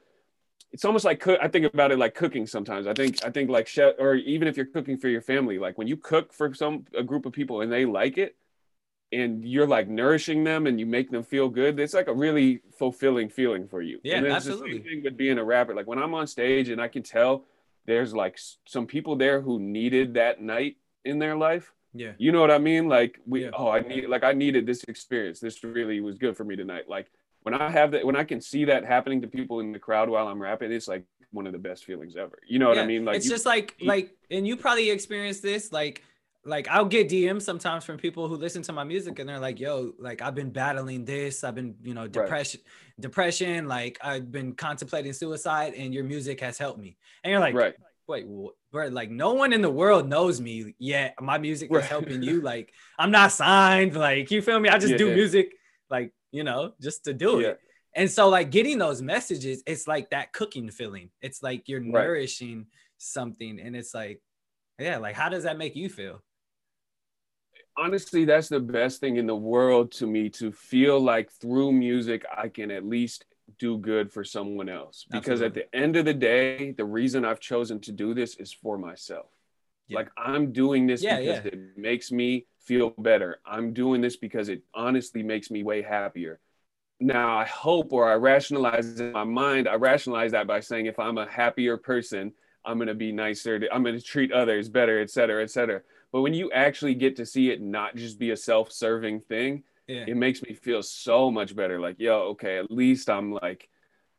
it's almost like cook i think about it like cooking sometimes i think i think like chef or even if you're cooking for your family like when you cook for some a group of people and they like it and you're like nourishing them and you make them feel good it's like a really fulfilling feeling for you Yeah, and absolutely. same thing with being a rapper like when i'm on stage and i can tell there's like some people there who needed that night in their life Yeah. you know what I mean? Like we Yeah. oh I need like I needed this experience. This really was good for me tonight. Like when I have that when I can see that happening to people in the crowd while I'm rapping, it's like one of the best feelings ever. You know what I mean? Like it's you- just like like and you probably experienced this like like I'll get DMs sometimes from people who listen to my music and they're like, "Yo, like I've been battling this. I've been, you know, depression, depression. Like I've been contemplating suicide, and your music has helped me." And you're like, right. "Wait, bro? Like no one in the world knows me yet. My music is Right. helping you. Like I'm not signed. Like you feel me? I just do Yeah. music, like you know, just to do Yeah. it." And so, like getting those messages, it's like that cooking feeling. It's like you're Right. nourishing something, and it's like, yeah, like how does that make you feel? honestly that's the best thing in the world to me to feel like through music i can at least do good for someone else because at the end of the day the reason i've chosen to do this is for myself Yeah. like i'm doing this Yeah, because it makes me feel better. I'm doing this because it honestly makes me way happier. Now i hope or i rationalize in my mind. I rationalize that by saying if i'm a happier person i'm going to be nicer to- i'm going to treat others better et cetera et cetera. But when you actually get to see it not just be a self-serving thing, Yeah, it makes me feel so much better. Like, yo, okay, at least I'm like,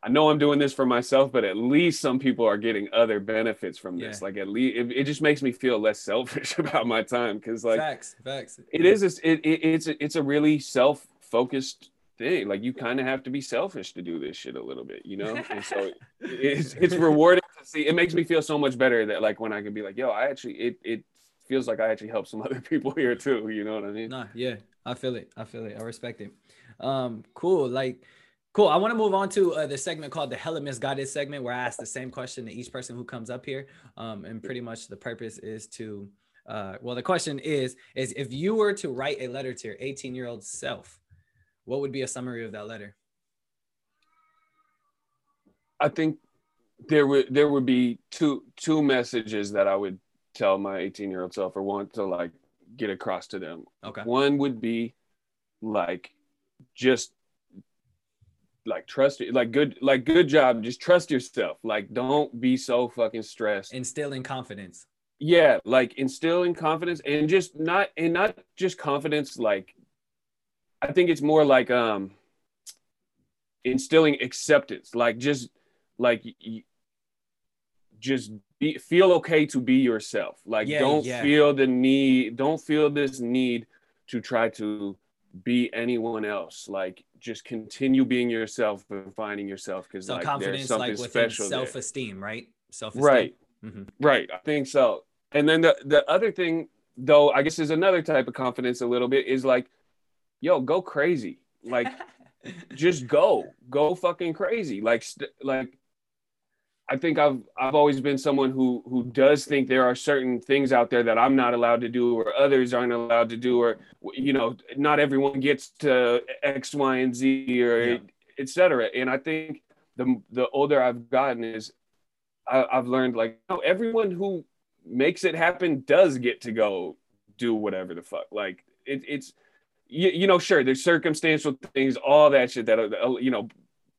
I know I'm doing this for myself, but at least some people are getting other benefits from this. Yeah. Like, at least it, it just makes me feel less selfish about my time because, like, facts, facts. it is. A, it, it, it's a, it's a really self-focused thing. Like, you kind of have to be selfish to do this shit a little bit, you know. And so it's it's rewarding to see. It makes me feel so much better that like when I can be like, yo, I actually it it feels like I actually help some other people here too. You know what I mean? Nah, yeah, I feel it. I feel it. I respect it. Um, cool. Like, cool. I want to move on to uh, the segment called the Hella Misguided segment, where I ask the same question to each person who comes up here. Um, and pretty much the purpose is to, uh, well, the question is, is if you were to write a letter to your 18 year old self, what would be a summary of that letter? I think there would there would be two two messages that I would tell my 18 year old self or want to like get across to them. Okay. One would be like just like trust it like good like good job. Just trust yourself. Like don't be so fucking stressed. Instilling confidence. yeah like instilling confidence and just not and not just confidence like i think it's more like um instilling acceptance. Like just like just be, feel okay to be yourself. Like Yeah, don't yeah. feel the need don't feel this need to try to be anyone else. Like just continue being yourself and finding yourself because So like, there's something like special there. self-esteem, right? Self-esteem. Right. Mhm. Right. I think so. And then the, the other thing, though, I guess is another type of confidence a little bit is like, yo, go crazy. Like, just go, go fucking crazy. Like, st- like, I think I've I've always been someone who who does think there are certain things out there that I'm not allowed to do or others aren't allowed to do or you know not everyone gets to X Y and Z or Yeah. et cetera. And I think the the older I've gotten is I, I've learned like no, everyone who makes it happen does get to go do whatever the fuck. Like it, it's you, you know sure there's circumstantial things, all that shit that uh, you know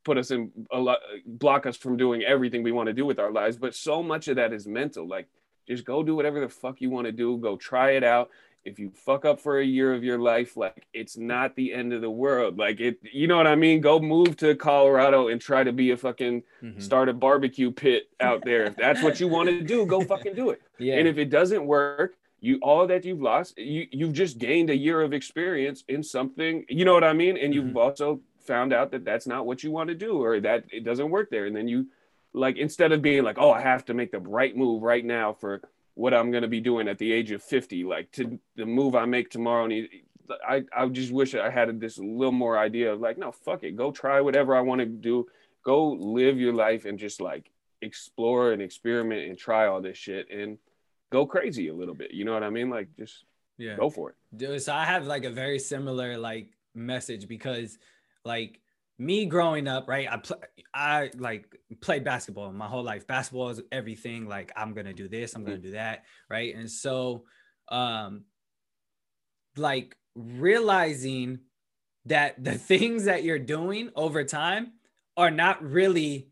put us in a lot block us from doing everything we want to do with our lives. But so much of that is mental. Like just go do whatever the fuck you want to do. Go try it out. If you fuck up for a year of your life, like it's not the end of the world. Like it, you know what I mean? Go move to Colorado and try to be a fucking Mhm. start a barbecue pit out there. If that's what you want to do, go fucking do it. Yeah. And if it doesn't work, you all that you've lost, you you've just gained a year of experience in something. You know what I mean? And you've Mhm. also found out that that's not what you want to do, or that it doesn't work there. And then you, like, instead of being like, oh, I have to make the right move right now for what I'm going to be doing at the age of 50, like to the move I make tomorrow. And I I just wish I had this little more idea of like, no, fuck it, go try whatever I want to do, go live your life and just like explore and experiment and try all this shit and go crazy a little bit. You know what I mean? Like just yeah. go for it. Dude, so I have like a very similar like message because like me growing up, right? I play I like played basketball my whole life. Basketball is everything. Like I'm gonna do this, I'm gonna do that, right? And so um like realizing that the things that you're doing over time are not really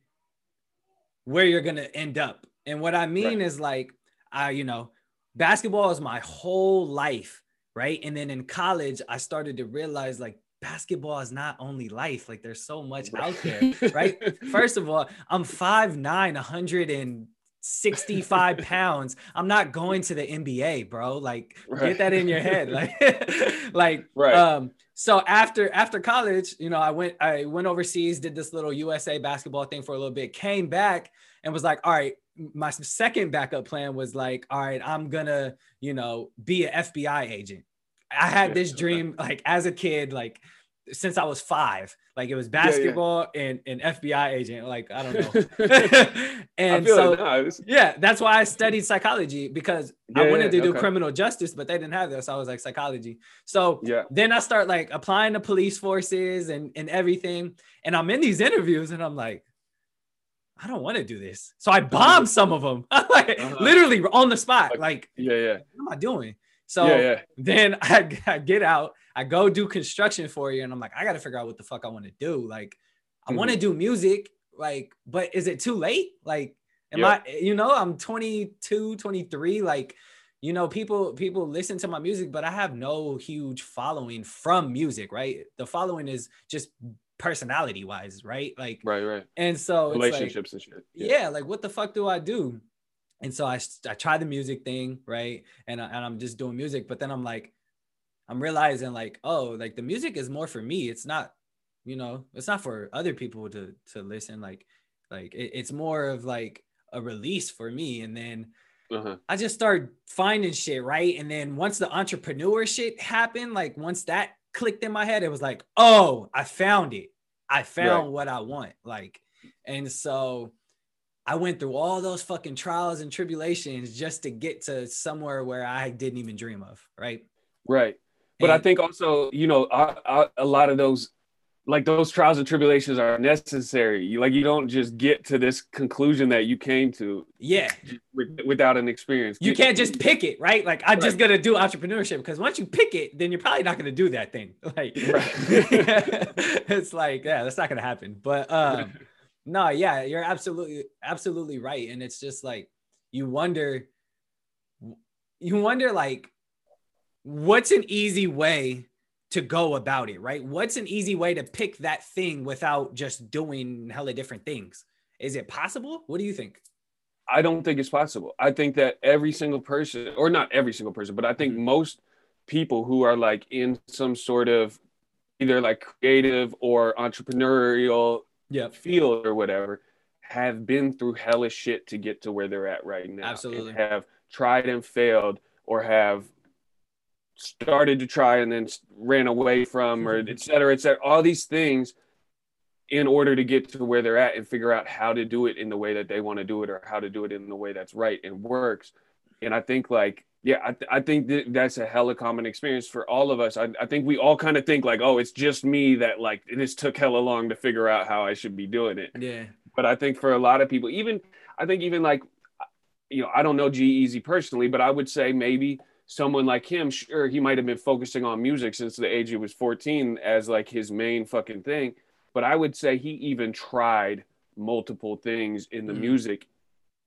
where you're gonna end up. And what I mean is like I, you know, basketball is my whole life, right? And then in college, I started to realize like basketball is not only life, like there's so much out there, right? First of all, I'm 5'9, 165 pounds. I'm not going to the NBA, bro. Like Right. get that in your head. Like, like Right. um, so after after college, you know, I went I went overseas, did this little USA basketball thing for a little bit, came back and was like, all right, my second backup plan was like, all right, I'm gonna, you know, be an FBI agent. I had Yeah, this dream like as a kid, like since I was five. Like it was yeah. basketball and an FBI agent. Like I don't know. And so. It's- yeah, that's why I studied psychology because I wanted yeah, to do okay. criminal justice, but they didn't have this. So I was like psychology. So yeah. then I start like applying to police forces and, and everything. And I'm in these interviews and I'm like, I don't want to do this. So I bombed some of them, like Uh-huh. literally on the spot. Like- Like, Yeah, yeah. what am I doing? So yeah, yeah. then I, I get out, I go do construction for you, and I'm like, I got to figure out what the fuck I want to do. Like, I want to Mm-hmm. do music, like, but is it too late? Like, am Yep. I, you know, I'm 22, 23, like, you know, people people listen to my music, but I have no huge following from music, right? The following is just personality wise, right? Like, Right, right. and so it's like, Relationships and shit. yeah. like what the fuck do I do? And so I, I try the music thing, right? And, I, and I'm just doing music, but then I'm like, I'm realizing like, oh, like the music is more for me. It's not, you know, it's not for other people to to listen. Like, like it, it's more of like a release for me. And then Uh-huh. I just started finding shit, right? And then once the entrepreneur shit happened, like once that clicked in my head, it was like, oh, I found it. I found Right. what I want. Like, and so I went through all those fucking trials and tribulations just to get to somewhere where I didn't even dream of, right? Right. But I think also, you know, I, I, a lot of those, like those trials and tribulations are necessary. You like you don't just get to this conclusion that you came to yeah, with, without an experience. you can't just pick it, right? Like I'm just Right. gonna do entrepreneurship because once you pick it, then you're probably not gonna do that thing. Like, it's like, yeah, that's not gonna happen. But um, no, yeah, you're absolutely, absolutely right. And it's just like you wonder, you wonder like, what's an easy way to go about it, right? What's an easy way to pick that thing without just doing hella different things? Is it possible? What do you think? I don't think it's possible. I think that every single person, or not every single person, but I think Mhm. most people who are like in some sort of either like creative or entrepreneurial Yep. field or whatever have been through hellish shit to get to where they're at right now. Absolutely. have tried and failed or have started to try and then ran away from or et cetera, et cetera. All these things in order to get to where they're at and figure out how to do it in the way that they want to do it or how to do it in the way that's right and works. And I think like, yeah, I, th- I think that that's a hella common experience for all of us. I, I think we all kind of think like, oh, it's just me that like this took hella long to figure out how I should be doing it. Yeah. But I think for a lot of people, even I think even like, you know, I don't know G-Eazy personally, but I would say maybe someone like him, sure, he might have been focusing on music since the age he was 14 as like his main fucking thing. But I would say he even tried multiple things in the Mhm. music,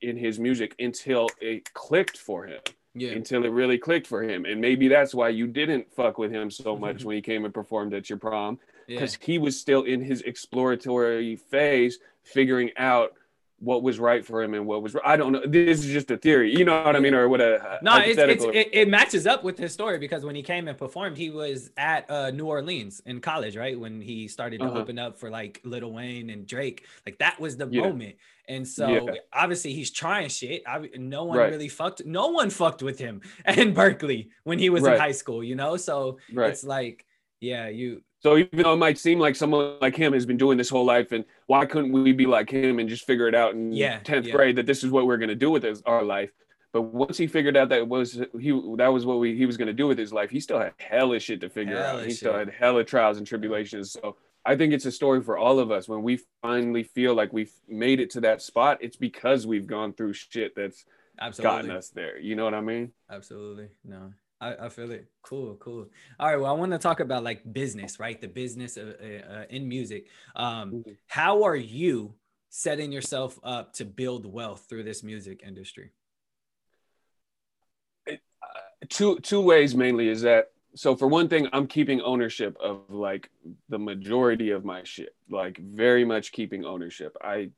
in his music until it clicked for him Yeah. until it really clicked for him. And maybe that's why you didn't fuck with him so mm-hmm. much when he came and performed at your prom, Yeah. because he was still in his exploratory phase, figuring out what was right for him and what was. I don't know. This is just a theory, you know what I mean, or what a No, it's, it's, it, it matches up with his story because when he came and performed, he was at uh, New Orleans in college, right? When he started to Uh-huh. open up for like Lil Wayne and Drake, like that was the Yeah. moment. And so Yeah. obviously he's trying shit. I, no one Right. really fucked. No one fucked with him in Berkeley when he was in high school, you know. So right. it's like, yeah, you. So even though it might seem like someone like him has been doing this whole life, and why couldn't we be like him and just figure it out in Yeah, tenth yeah. grade that this is what we're gonna do with his, our life? But once he figured out that was he that was what we, he was gonna do with his life, he still had hella shit to figure Hella out. He still had hella trials and tribulations. So I think it's a story for all of us. When we finally feel like we've made it to that spot, it's because we've gone through shit that's Absolutely. gotten us there. You know what I mean? Absolutely. No, I, I feel it. Cool, cool. All right. Well, I want to talk about like business, right? The business of, uh, uh, in music. Um, Mhm. how are you setting yourself up to build wealth through this music industry? two two ways mainly is that so for one thing i'm keeping ownership of like the majority of my shit like very much keeping ownership i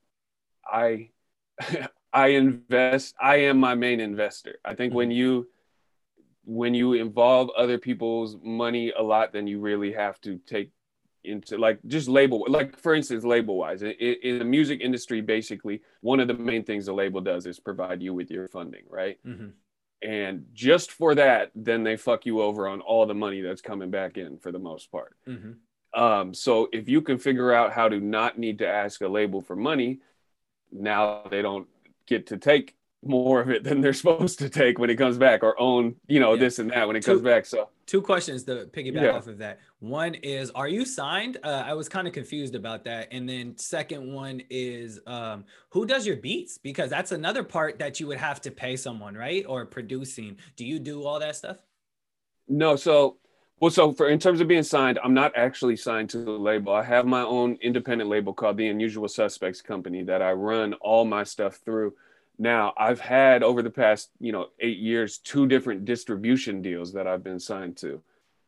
i i invest i am my main investor i think when you when you involve other people's money a lot then you really have to take into like just label like for instance label wise in, in the music industry basically one of the main things a label does is provide you with your funding right Mm-hmm. and just for that then they fuck you over on all the money that's coming back in for the most part Mm-hmm. um, so if you can figure out how to not need to ask a label for money now they don't get to take more of it than they're supposed to take when it comes back or own you know Yeah. this and that when it Two- comes back so Two questions to piggyback Yeah. off of that. One is, are you signed? Uh, I was kind of confused about that. And then second one is, um, who does your beats? Because that's another part that you would have to pay someone, right? Or producing. Do you do all that stuff? No, so well, so for in terms of being signed, I'm not actually signed to the label. I have my own independent label called the Unusual Suspects Company that I run all my stuff through. Now, I've had over the past, you know, eight years, two different distribution deals that I've been signed to.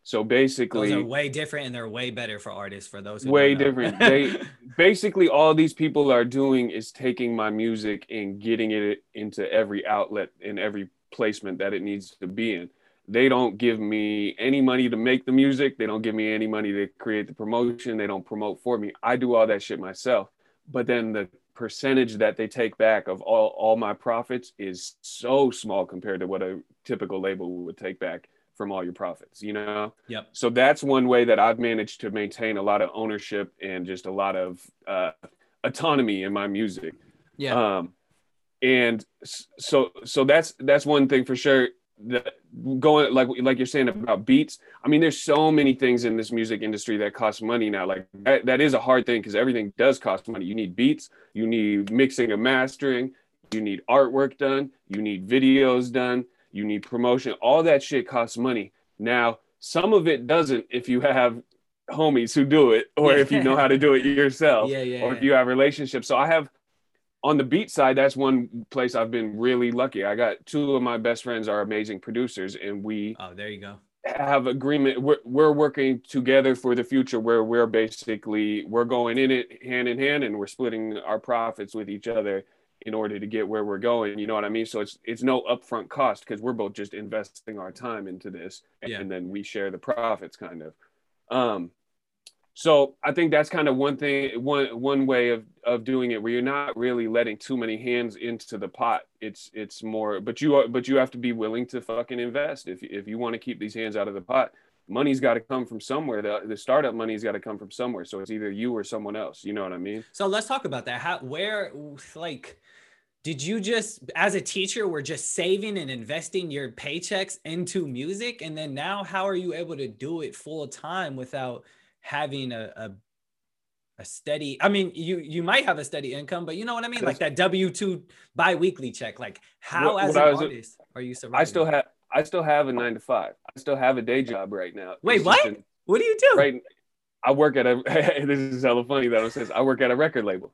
So Those basically, are way different and they're way better for artists. For those who way different. They basically all these people are doing is taking my music and getting it into every outlet and every placement that it needs to be in. They don't give me any money to make the music. They don't give me any money to create the promotion. They don't promote for me. I do all that shit myself. But then the percentage that they take back of all, all my profits is so small compared to what a typical label would take back from all your profits, you know? Yep. so that's one way that I've managed to maintain a lot of ownership and just a lot of uh, autonomy in my music. Yeah. Um, and so so that's that's one thing for sure. That going like like you're saying about beats. I mean, there's so many things in this music industry that cost money now. Like that, that is a hard thing because everything does cost money. You need beats, you need mixing and mastering, you need artwork done, you need videos done, you need promotion. All that shit costs money. Now, some of it doesn't if you have homies who do it or if you know how to do it yourself yeah. Yeah. or if you have relationships. So I have on the beat side, that's one place I've been really lucky. I got two of my best friends are amazing producers, and we oh, there you go. have agreement. We're, we're working together for the future, where we're basically we're going in it hand in hand, and we're splitting our profits with each other in order to get where we're going. You know what I mean? So it's it's no upfront cost because we're both just investing our time into this, Yeah. and then we share the profits, kind of. Um, so I think that's kind of one thing, one one way of of doing it, where you're not really letting too many hands into the pot. It's it's more, but you are, but you have to be willing to fucking invest if if you want to keep these hands out of the pot. Money's got to come from somewhere. The the startup money's got to come from somewhere. So it's either you or someone else. You know what I mean? So let's talk about that. How where like did you just as a teacher were just saving and investing your paychecks into music and then now how are you able to do it full time without having a, a a steady i mean you you might have a steady income but you know what i mean like that w2 bi-weekly check like how as an artist are you surviving i still have i still have a nine to five i still have a day job right now wait what what do you do right i work at a this is hella funny that i says i work at a record label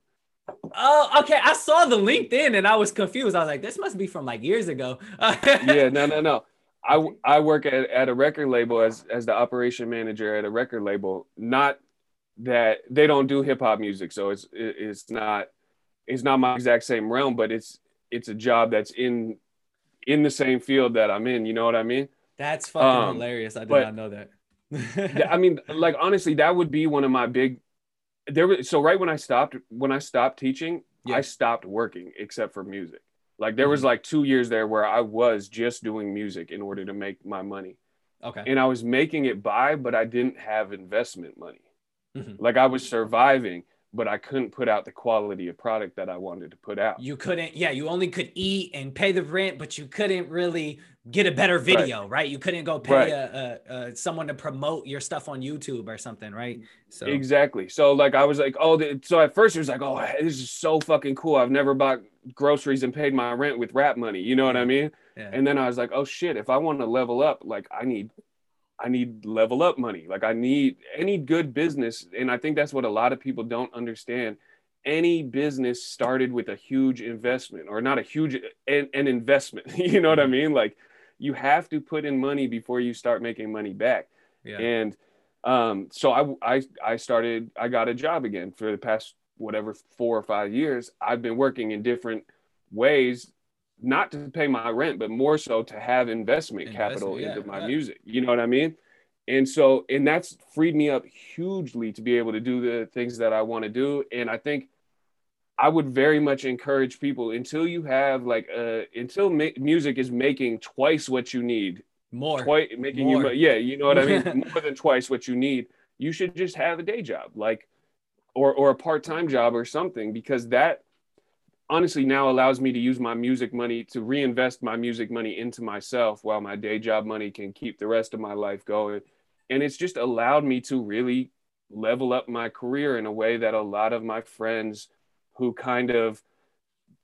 Oh, okay. I saw the LinkedIn and I was confused. I was like, this must be from like years ago. yeah, no, no, no. I I work at, at a record label as as the operation manager at a record label. Not that they don't do hip hop music, so it's it's not it's not my exact same realm, but it's it's a job that's in in the same field that I'm in. You know what I mean? That's fucking um, hilarious. I did but, not know that. I mean, like honestly, that would be one of my big. There was so right when I stopped when I stopped teaching, yeah. I stopped working except for music. Like there was mm-hmm. like two years there where I was just doing music in order to make my money. Okay. And I was making it by, but I didn't have investment money. Mm-hmm. Like I was surviving, but I couldn't put out the quality of product that I wanted to put out. You couldn't, yeah, you only could eat and pay the rent, but you couldn't really get a better video, right? right? You couldn't go pay right. a, a, a, someone to promote your stuff on YouTube or something, right? So exactly. So like I was like, oh, so at first it was like, oh, this is so fucking cool. I've never bought groceries and paid my rent with rap money. You know what I mean? Yeah. And then I was like, oh shit, if I want to level up, like I need I need level up money. Like I need any good business. And I think that's what a lot of people don't understand. Any business started with a huge investment or not a huge an, an investment. you know what I mm-hmm. mean? Like you have to put in money before you start making money back. Yeah. And um, so I, I I started I got a job again for the past whatever four or five years. I've been working in different ways not to pay my rent, but more so to have investment, investment capital yeah, into my yeah. music. You know what I mean? And so, and that's freed me up hugely to be able to do the things that I want to do. And I think I would very much encourage people until you have like uh until ma- music is making twice what you need, more, twice making more. you yeah, you know what I mean, more than twice what you need. You should just have a day job, like or or a part time job or something, because that honestly now allows me to use my music money to reinvest my music money into myself while my day job money can keep the rest of my life going. And it's just allowed me to really level up my career in a way that a lot of my friends who kind of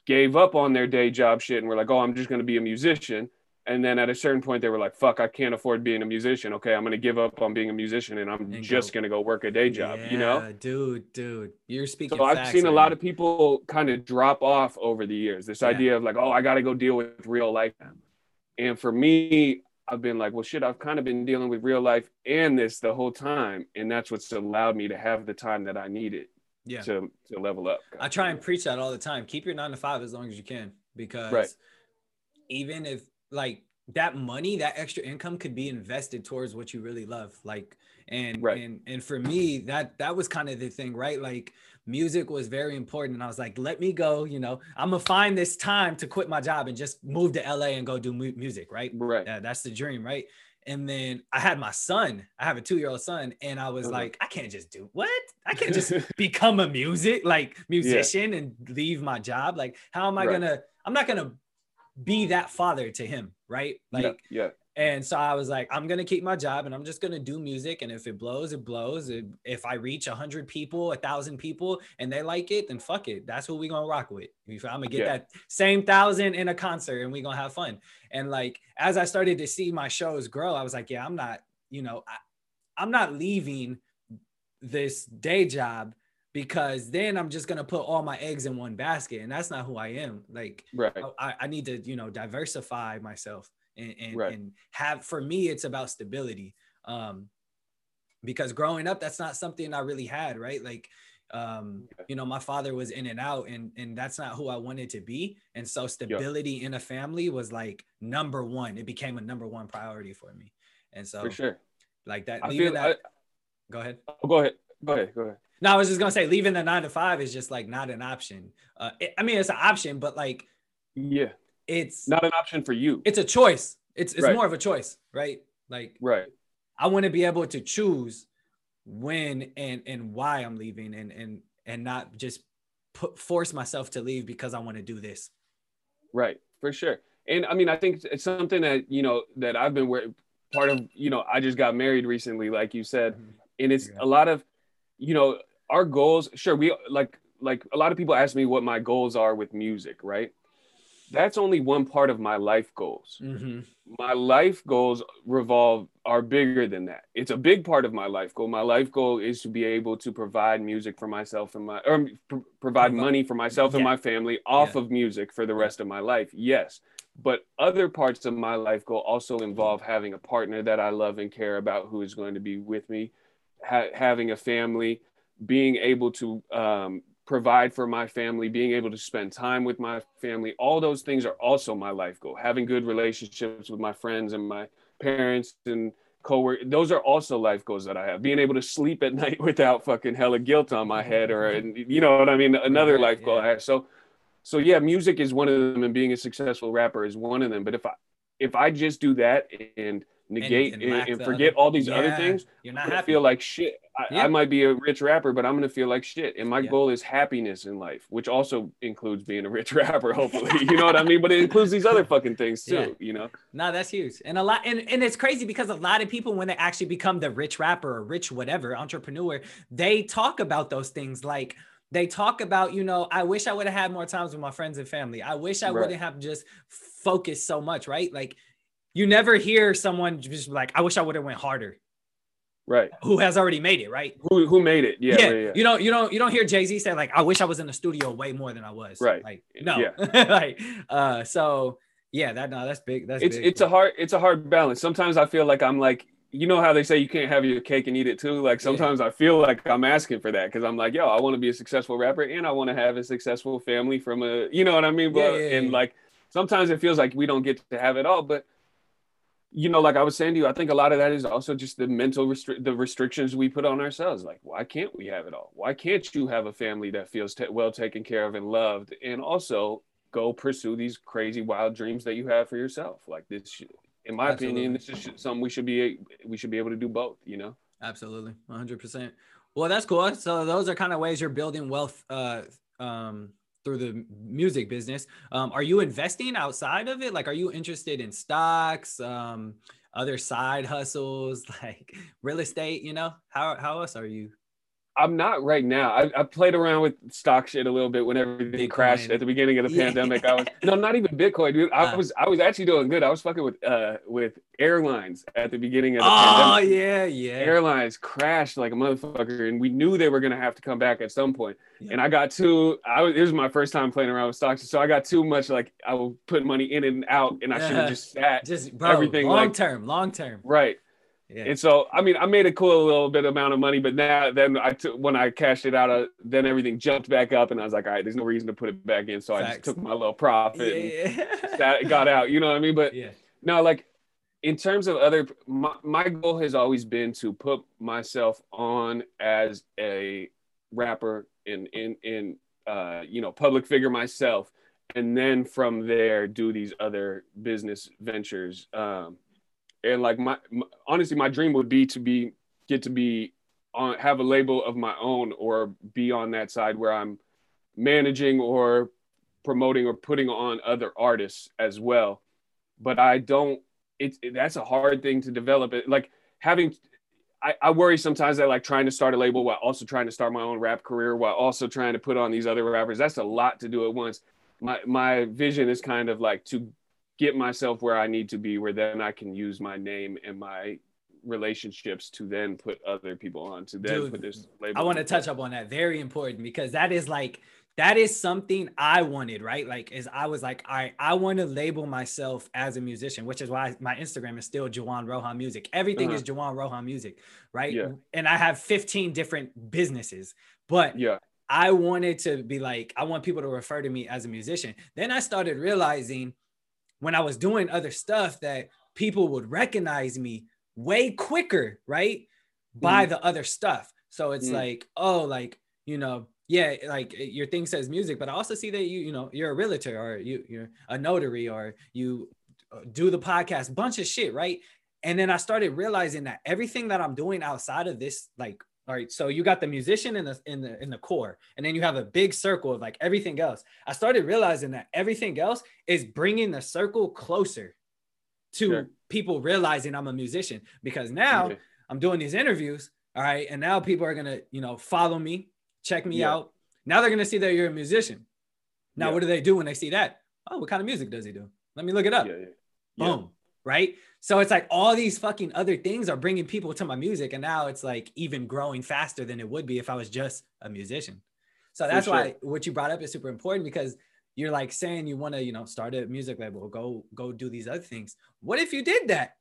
gave up on their day job shit and were like, oh, I'm just going to be a musician and then at a certain point they were like fuck i can't afford being a musician. Okay i'm gonna give up on being a musician and i'm and just go. gonna go work a day job yeah, you know? Dude dude. You're speaking so i've seen a lot of people kind of drop off over the years. This yeah. idea of like oh i gotta go deal with real life. And for me i've been like well shit i've kind of been dealing with real life and this the whole time and that's what's allowed me to have the time that i needed yeah. to, to level up i try and preach that all the time. Keep your nine to five as long as you can because right. even if like that money that extra income could be invested towards what you really love like and right. and and for me that that was kind of the thing right like music was very important and i was like let me go you know i'm gonna find this time to quit my job and just move to la and go do mu- music right right yeah, that's the dream right and then i had my son i have a two-year-old son and i was uh-huh. like i can't just do what i can't just become a music like musician yeah. and leave my job like how am i right. gonna i'm not gonna be that father to him, right? Like, yeah, yeah. And so I was like, I'm gonna keep my job and I'm just gonna do music. And if it blows, it blows. If I reach a hundred people, a thousand people, and they like it, then fuck it. That's what we gonna rock with. I'm gonna get yeah. that same thousand in a concert, and we gonna have fun. And like as I started to see my shows grow, I was like, yeah, I'm not, you know, I, I'm not leaving this day job because then I'm just gonna put all my eggs in one basket, and that's not who I am. Like, right. I, I need to, you know, diversify myself and and, right. and have. For me, it's about stability. Um, because growing up, that's not something I really had. Right, like. Um, you know, my father was in and out, and and that's not who I wanted to be. And so, stability in a family was like number one. It became a number one priority for me. And so, for sure, like that. I feel, that, I, go ahead. Oh, go ahead. Go ahead. Go ahead. No, I was just gonna say leaving the nine to five is just like not an option. Uh, it, I mean, it's an option, but like Yeah, it's not an option for you. it's a choice. It's it's Right. more of a choice, right? Like right. I want to be able to choose when and and why I'm leaving, and and and not just put force myself to leave because I want to do this. Right, for sure. And I mean, I think it's something that you know that I've been where part of. You know, I just got married recently, like you said, and it's Yeah. a lot of, you know, our goals. Sure, we like like a lot of people ask me what my goals are with music, right? That's only one part of my life goals. Mm-hmm. My life goals revolve are bigger than that. It's a big part of my life goal. My life goal is to be able to provide music for myself and my or pr- provide Provi- money for myself and Yeah. my family off Yeah. of music for the rest of my life. Yes. But other parts of my life goal also involve having a partner that I love and care about who is going to be with me, ha- having a family, being able to um, provide for my family, being able to spend time with my family. All those things are also my life goal. Having good relationships with my friends and my parents and co those are also life goals that I have. Being able to sleep at night without fucking hella guilt on my head, or and you know what I mean. Another life goal yeah. I have. So, so yeah, music is one of them, and being a successful rapper is one of them. But if I if I just do that and negate and, and and forget other- all these other things, You're not gonna feel like shit. I, Yeah. I might be a rich rapper, but I'm gonna feel like shit. And my Yeah. goal is happiness in life, which also includes being a rich rapper, hopefully. you know what I mean? But it includes these other fucking things too, Yeah. you know? No, that's huge. And a lot and, and it's crazy because a lot of people when they actually become the rich rapper or rich whatever entrepreneur, they talk about those things like they talk about, you know, I wish I would have had more times with my friends and family. I wish I Right. wouldn't have just focused so much, right? Like you never hear someone just like, I wish I would have went harder Right. who has already made it, right? Who who made it? Yeah, yeah, yeah. You don't you don't you don't hear Jay-Z say like, I wish I was in the studio way more than I was. Right. Like, no. Yeah. like uh so yeah, that no, that's big. That's it's big. it's a hard it's a hard balance. Sometimes I feel like I'm like you know how they say you can't have your cake and eat it too. Like Yeah. sometimes I feel like I'm asking for that because I'm like, yo, I want to be a successful rapper and I want to have a successful family from a, you know what I mean? Yeah, But yeah, and yeah. like sometimes it feels like we don't get to have it all. But you know, like I was saying to you, I think a lot of that is also just the mental restri- the restrictions we put on ourselves. Like, why can't we have it all? Why can't you have a family that feels ta well taken care of and loved, and also go pursue these crazy wild dreams that you have for yourself? Like this, sh- in my opinion, this is sh- something we should be we should be able to do both. You know? Absolutely, 100%. Well, that's cool. So those are kind of ways you're building wealth uh, um, through the music business. Um, are you investing outside of it? Like, are you interested in stocks, um, other side hustles, like real estate? You know, how how else are you? I'm not right now. I, I played around with stock shit a little bit when everything Bitcoin. crashed at the beginning of the Yeah. pandemic. I was no, not even Bitcoin, dude. I Uh. was I was actually doing good. I was fucking with uh with airlines at the beginning of the pandemic. Oh pandemic. yeah, yeah. Airlines crashed like a motherfucker, and we knew they were gonna have to come back at some point. Yeah. And I got too. I was. It was my first time playing around with stocks, so I got too much. Like I would put money in and out, and I should have just sat. Just bro, everything, long like- term, long term. Right. Yeah. And so, I mean, I made a cool little bit amount of money, but now then I took when I cashed it out, uh, then everything jumped back up, and I was like, all right, there's no reason to put it back in, so I just took my little profit yeah. and got out. You know what I mean? But yeah. no, like in terms of other, my, my goal has always been to put myself on as a rapper in in in uh, you know public figure myself, and then from there do these other business ventures. Um, and like my, my honestly, my dream would be to be get to be on have a label of my own or be on that side where I'm managing or promoting or putting on other artists as well but I don't. It's it, that's a hard thing to develop. It like having. I, I worry sometimes that like trying to start a label while also trying to start my own rap career while also trying to put on these other rappers. That's a lot to do at once. My my vision is kind of like to get myself where I need to be, where then I can use my name and my relationships to then put other people on to then Dude, put this label. I want to touch up on that. Very important because that is like that is something I wanted, right? Like, is I was like, all right, I want to label myself as a musician, which is why my Instagram is still Juwan Rohan Music. Everything is uh-huh. Juwan Rohan Music, right? Yeah. And I have 15 different businesses, but Yeah, I wanted to be like, I want people to refer to me as a musician. Then I started realizing when I was doing other stuff that people would recognize me way quicker, right? By the other stuff. So it's Mm. like, oh, like, you know, yeah, like your thing says music, but I also see that you, you know, you're a realtor or you, you're a notary or you uh, do the podcast, bunch of shit, right? And then I started realizing that everything that I'm doing outside of this, like, all right, so you got the musician in the in the in the core, and then you have a big circle of like everything else. I started realizing that everything else is bringing the circle closer to Sure. people realizing I'm a musician because now Yeah. I'm doing these interviews. All right. And now people are to, you know, follow me, check me Yeah. out. Now they're to see that you're a musician. Now, Yeah. what do they do when they see that? Oh, what kind of music does he do? Let me look it up. Yeah. Boom. Right. So it's like all these fucking other things are bringing people to my music. And now it's like even growing faster than it would be if I was just a musician. So that's sure. why what you brought up is super important because you're like saying you want to, you know, start a music label, go, go do these other things. What if you did that?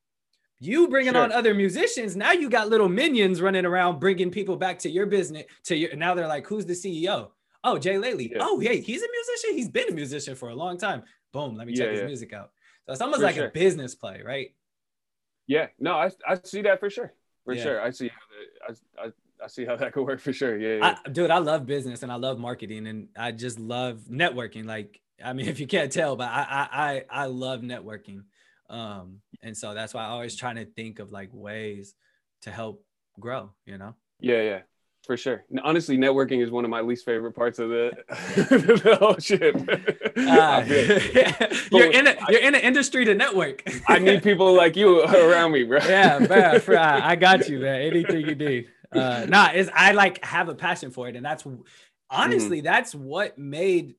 You bringing Sure. on other musicians. Now you got little minions running around bringing people back to your business. To your now they're like, who's the CEO? Oh, J.Lately. Yeah. Oh, hey, he's a musician. He's been a musician for a long time. Boom. Let me check Yeah, his yeah. music out. So it's almost For like sure. a business play, right? Yeah, no, I I see that for sure. For Yeah. sure, I see how that, I, I I see how that could work for sure. Yeah, yeah. I, dude, I love business and I love marketing and I just love networking. Like, I mean, if you can't tell, but I I I, I love networking. Um, and so that's why I always trying to think of like ways to help grow, you know? yeah, yeah, for sure. Honestly, networking is one of my least favorite parts of the, the whole shit. Uh, you're in a, you're in an industry to network. I need people like you around me, bro. yeah, bro, bro, I got you, man. Anything you need. Uh, nah, is I like have a passion for it, and that's honestly that's what made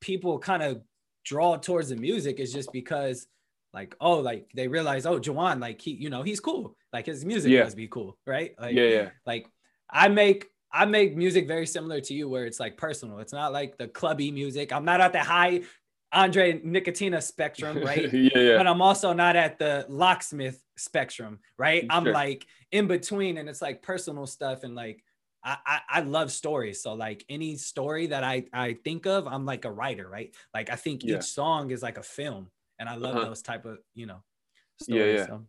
people kind of draw towards the music is just because like oh like they realize oh Juwan like he you know he's cool like his music Yeah. must be cool right like yeah, yeah, like I make I make music very similar to you where it's like personal it's not like the clubby music I'm not at the high Andre Nickatina spectrum right yeah, yeah. but I'm also not at the locksmith spectrum, right? I'm like in between, and it's like personal stuff, and like I, I I love stories. So like any story that I I think of, I'm like a writer, right? Like I think Yeah. each song is like a film, and I love Uh-huh. those type of you know Yeah, stories. yeah. So.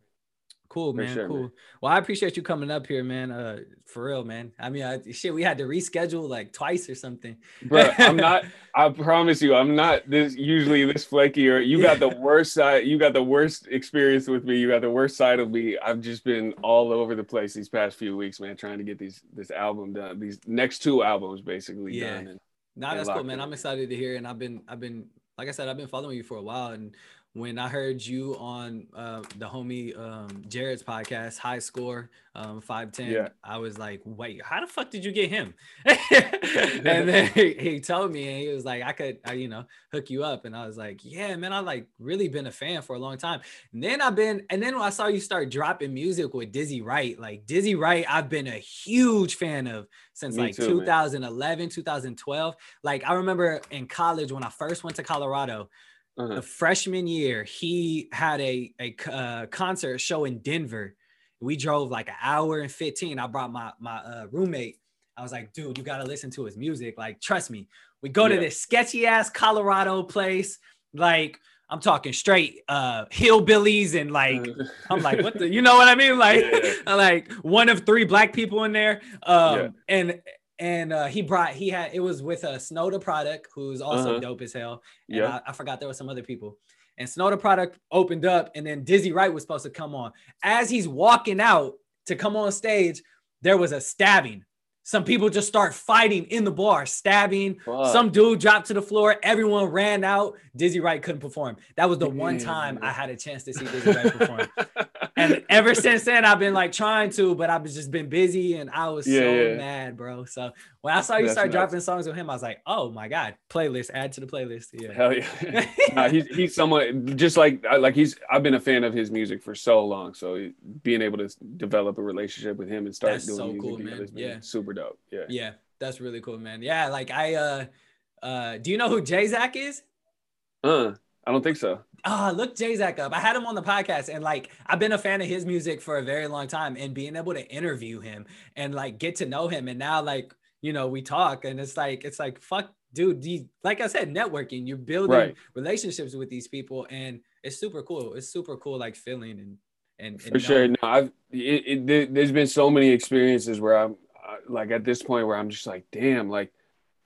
Cool, man. sure, cool. man. Well, I appreciate you coming up here, man. Uh, for real, man. I mean, I, shit, we had to reschedule like twice or something. Bro, I'm not. I promise you, I'm not this usually this flaky. Or you got the worst side. You got the worst experience with me. You got the worst side of me. I've just been all over the place these past few weeks, man, trying to get these this album done. These next two albums basically Yeah. done. And Nah, that's cool, man. in. I'm excited to hear, and I've been, I've been, like I said, I've been following you for a while, and when I heard you on uh, the homie um, Jared's podcast, High Score um, Five Ten, Yeah. I was like, wait, how the fuck did you get him? and then he, he told me, and he was like, I could, I, you know, hook you up, and I was like, yeah, man, I like really been a fan for a long time. And then I've been, and then when I saw you start dropping music with Dizzy Wright, like Dizzy Wright, I've been a huge fan of since Me like too, man. 2011, 2012. Like I remember in college when I first went to Colorado, uh-huh. the freshman year, he had a uh, concert show in Denver. We drove like an hour and 15. I brought my my uh, roommate. I was like, dude, you gotta listen to his music. Like, trust me. We go to this sketchy ass Colorado place. Like, I'm talking straight uh hillbillies and like I'm like, what the, you know what I mean? Like, Yeah. like one of three black people in there. Um, Yeah. and and uh, he brought he had it was with a Snow tha Product who's also Uh-huh. dope as hell. And Yeah. I, I forgot there were some other people. And Snow tha Product opened up, and then Dizzy Wright was supposed to come on. As he's walking out to come on stage, there was a stabbing. Some people just start fighting in the bar, stabbing. Fuck. Some dude dropped to the floor. Everyone ran out. Dizzy Wright couldn't perform. That was the one time I had a chance to see Dizzy Wright perform. And ever since then, I've been like trying to, but I've just been busy and I was Yeah, so yeah. mad, bro. So when I saw you That's start nuts. dropping songs with him, I was like, oh my God, playlist, add to the playlist. Yeah. Hell yeah. nah, he's he's someone just like like he's I've been a fan of his music for so long. So being able to develop a relationship with him and start That's doing so music cool, together has been Yeah. super dope. Yeah. Yeah, that's really cool, man. Yeah, like I uh uh do you know who Jay Zach is? Uh, I don't think so. Ah, look Jay Zach up. I had him on the podcast and like I've been a fan of his music for a very long time and being able to interview him and like get to know him and now like you know we talk and it's like it's like fuck dude like I said networking you're building Right. relationships with these people and it's super cool it's super cool like feeling and and, and For sure. No, I've it, it, there, there's been so many experiences where I'm like at this point where I'm just like, damn, like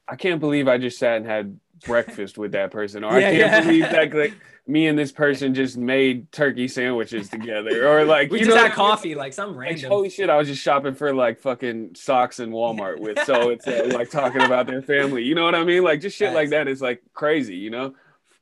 I can't believe I just sat and had breakfast with that person, or Yeah, I can't yeah. believe that like me and this person just made turkey sandwiches together, or like We you just know had mean? coffee, like some Like, random. holy shit, I was just shopping for like fucking socks in Walmart with so it's uh, like talking about their family. You know what I mean? Like just shit like that is like crazy, you know?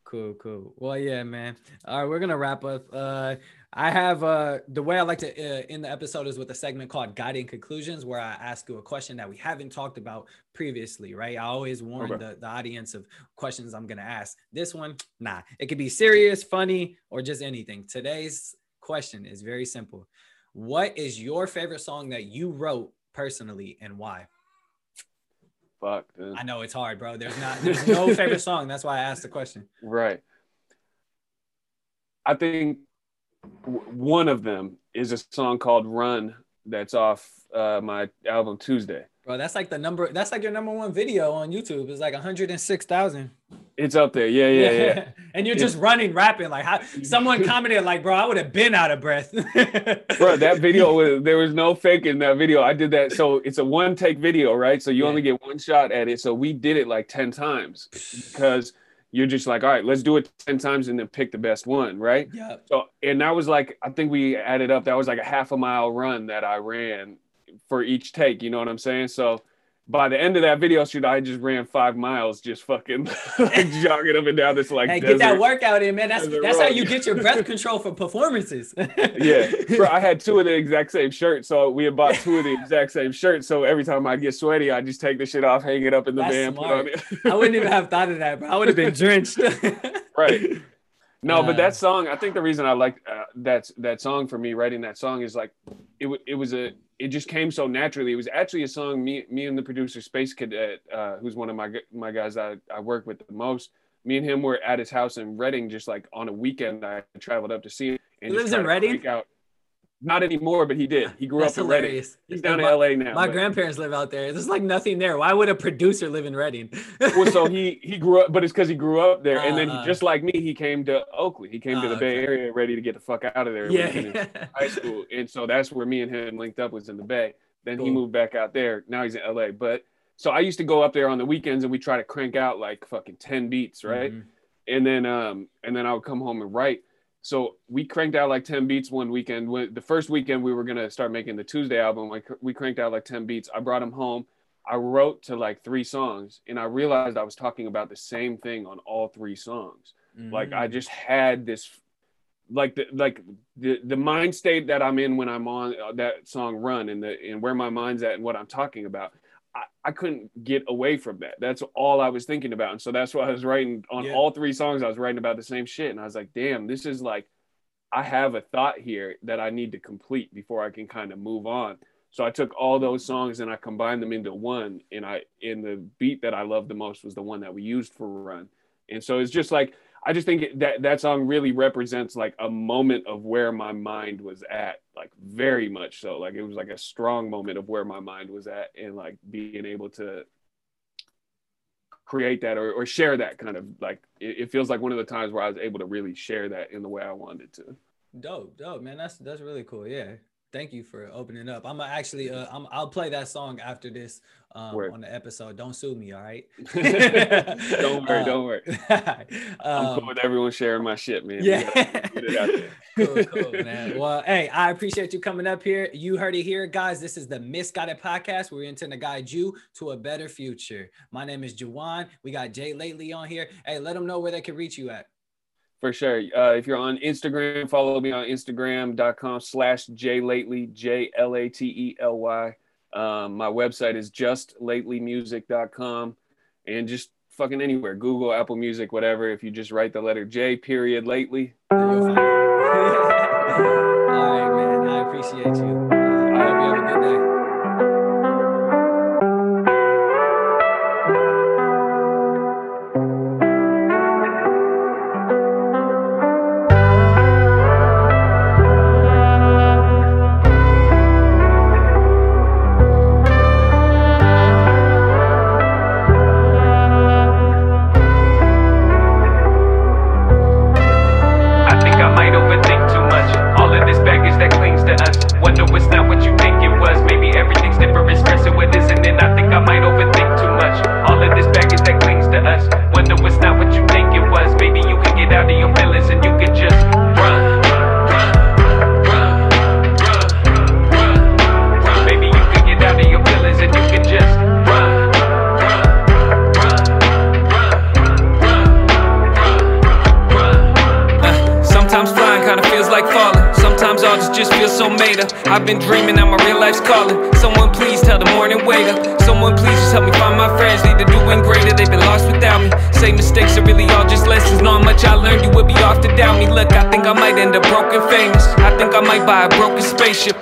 Cool, cool. Well, yeah, man. All right, we're gonna wrap up. Uh, I have uh the way I like to uh, end the episode is with a segment called Guiding Conclusions, where I ask you a question that we haven't talked about previously. Right? I always warn Okay. the, the audience of questions I'm gonna ask. This one, nah, it could be serious, funny, or just anything. Today's question is very simple. What is your favorite song that you wrote personally, and why? Fuck, dude. I know it's hard, bro. There's not, there's no favorite song. That's why I asked the question. Right. I think one of them is a song called Run that's off uh, my album Tuesday. Bro, that's like the number. That's like your number one video on YouTube. It's like 106,000. It's up there. Yeah, yeah, yeah. and you're just running, rapping. Like, how someone commented, like, bro, I would have been out of breath. Bro, that video was there was no fake in that video. I did that. So it's a one take video, right? So you Yeah. only get one shot at it. So we did it like 10 times because you're just like, all right, let's do it 10 times and then pick the best one, right? yeah. So and that was like I think we added up that was like a half a mile run that I ran for each take, you know what I'm saying? So by the end of that video shoot, I just ran five miles, just fucking like jogging up and down this like Hey, get that workout in, man. That's desert that's how you get your breath control for performances. yeah, bro, I had two of the exact same shirts, so we had bought two of the exact same shirts. So every time I get sweaty, I just take the shit off, hang it up in the That's van, put on it. I wouldn't even have thought of that, bro. I would have been drenched. right. No, Uh, but that song, I think the reason I liked uh, that that song for me writing that song is like it w- it was a it just came so naturally. It was actually a song me me and the producer Space Cadet, uh, who's one of my my guys I, I work with the most. Me and him were at his house in Redding, just like on a weekend. I traveled up to see him. And He lives in Redding? Out. Not anymore, but he did. He grew That's up in Redding. He's down in LA now. My but- grandparents live out there. There's like nothing there. Why would a producer live in Redding? well, so he he grew up, but it's because he grew up there, and then Uh, he, just like me, he came to Oakley. He came to uh, the Bay. Area ready to get the fuck out of there. finished yeah. high school, and so that's where me and him linked up was in the Bay. Then he moved back out there. Now he's in LA. But so I used to go up there on the weekends, and we try to crank out like fucking ten beats, right? Mhm. and then um and then I would come home and write. So we cranked out like 10 beats one weekend. When the first weekend we were gonna start making the Tuesday album, like we cranked out like 10 beats. I brought them home. I wrote to like three songs, and I realized I was talking about the same thing on all three songs. Like I Mm. just had this, like the like the the mind state that I'm in when I'm on uh, that song "Run" and the and where my mind's at and what I'm talking about. I, I couldn't get away from that. That's all I was thinking about. And so that's why I was writing on Yeah. all three songs. I was writing about the same shit. And I was like, damn, this is like, I have a thought here that I need to complete before I can kind of move on. So I took all those songs and I combined them into one. And I, in the beat that I loved the most was the one that we used for Run. And so it's just like, I just think that that song really represents like a moment of where my mind was at, like very much so. Like it was like a strong moment of where my mind was at, and like being able to create that or, or share that kind of like it, it feels like one of the times where I was able to really share that in the way I wanted to. Dope, dope, man. That's that's really cool. Yeah. Thank you for opening up. I'm actually uh I'm I'll play that song after this um on the episode. Don't sue me, all right? don't worry, Uh, don't worry. I'm um, cool with everyone sharing my shit, man. Yeah. get it out there. cool, cool, man. Well, hey, I appreciate you coming up here. You heard it here, guys. This is the Misguided Podcast. where We intend to guide you to a better future. My name is Juwan. We got J.Lately on here. Hey, let them know where they can reach you at. For sure. Uh, if you're on Instagram, follow me on Instagram.com slash J Lately, J L A T E L Y. Um, my website is just justlatelymusic.com and just fucking anywhere, Google, Apple Music, whatever. If you just write the letter J period lately. All right, man. I appreciate you.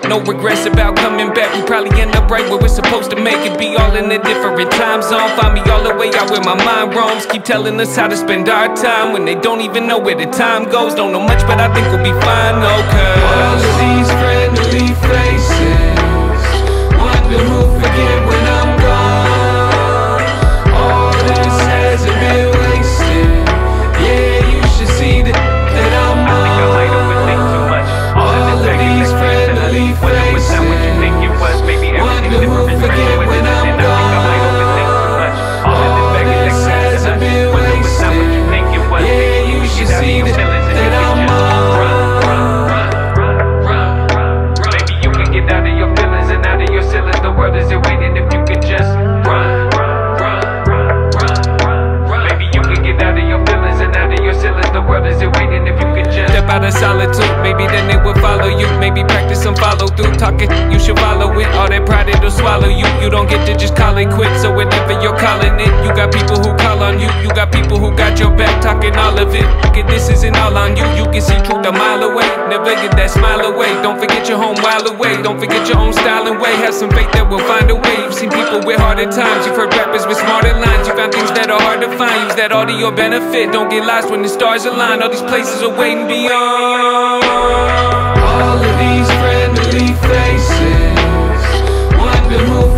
No regrets about coming back. We probably end up right where we're supposed to make it. Be all in a different time zone. Find me all the way out where my mind roams. Keep telling us how to spend our time when they don't even know where the time goes. Don't know much, but I think we'll be fine, okay. All of these that all to your benefit. Don't get lost when the stars align. All these places are waiting beyond. All of these friendly faces. Wonder who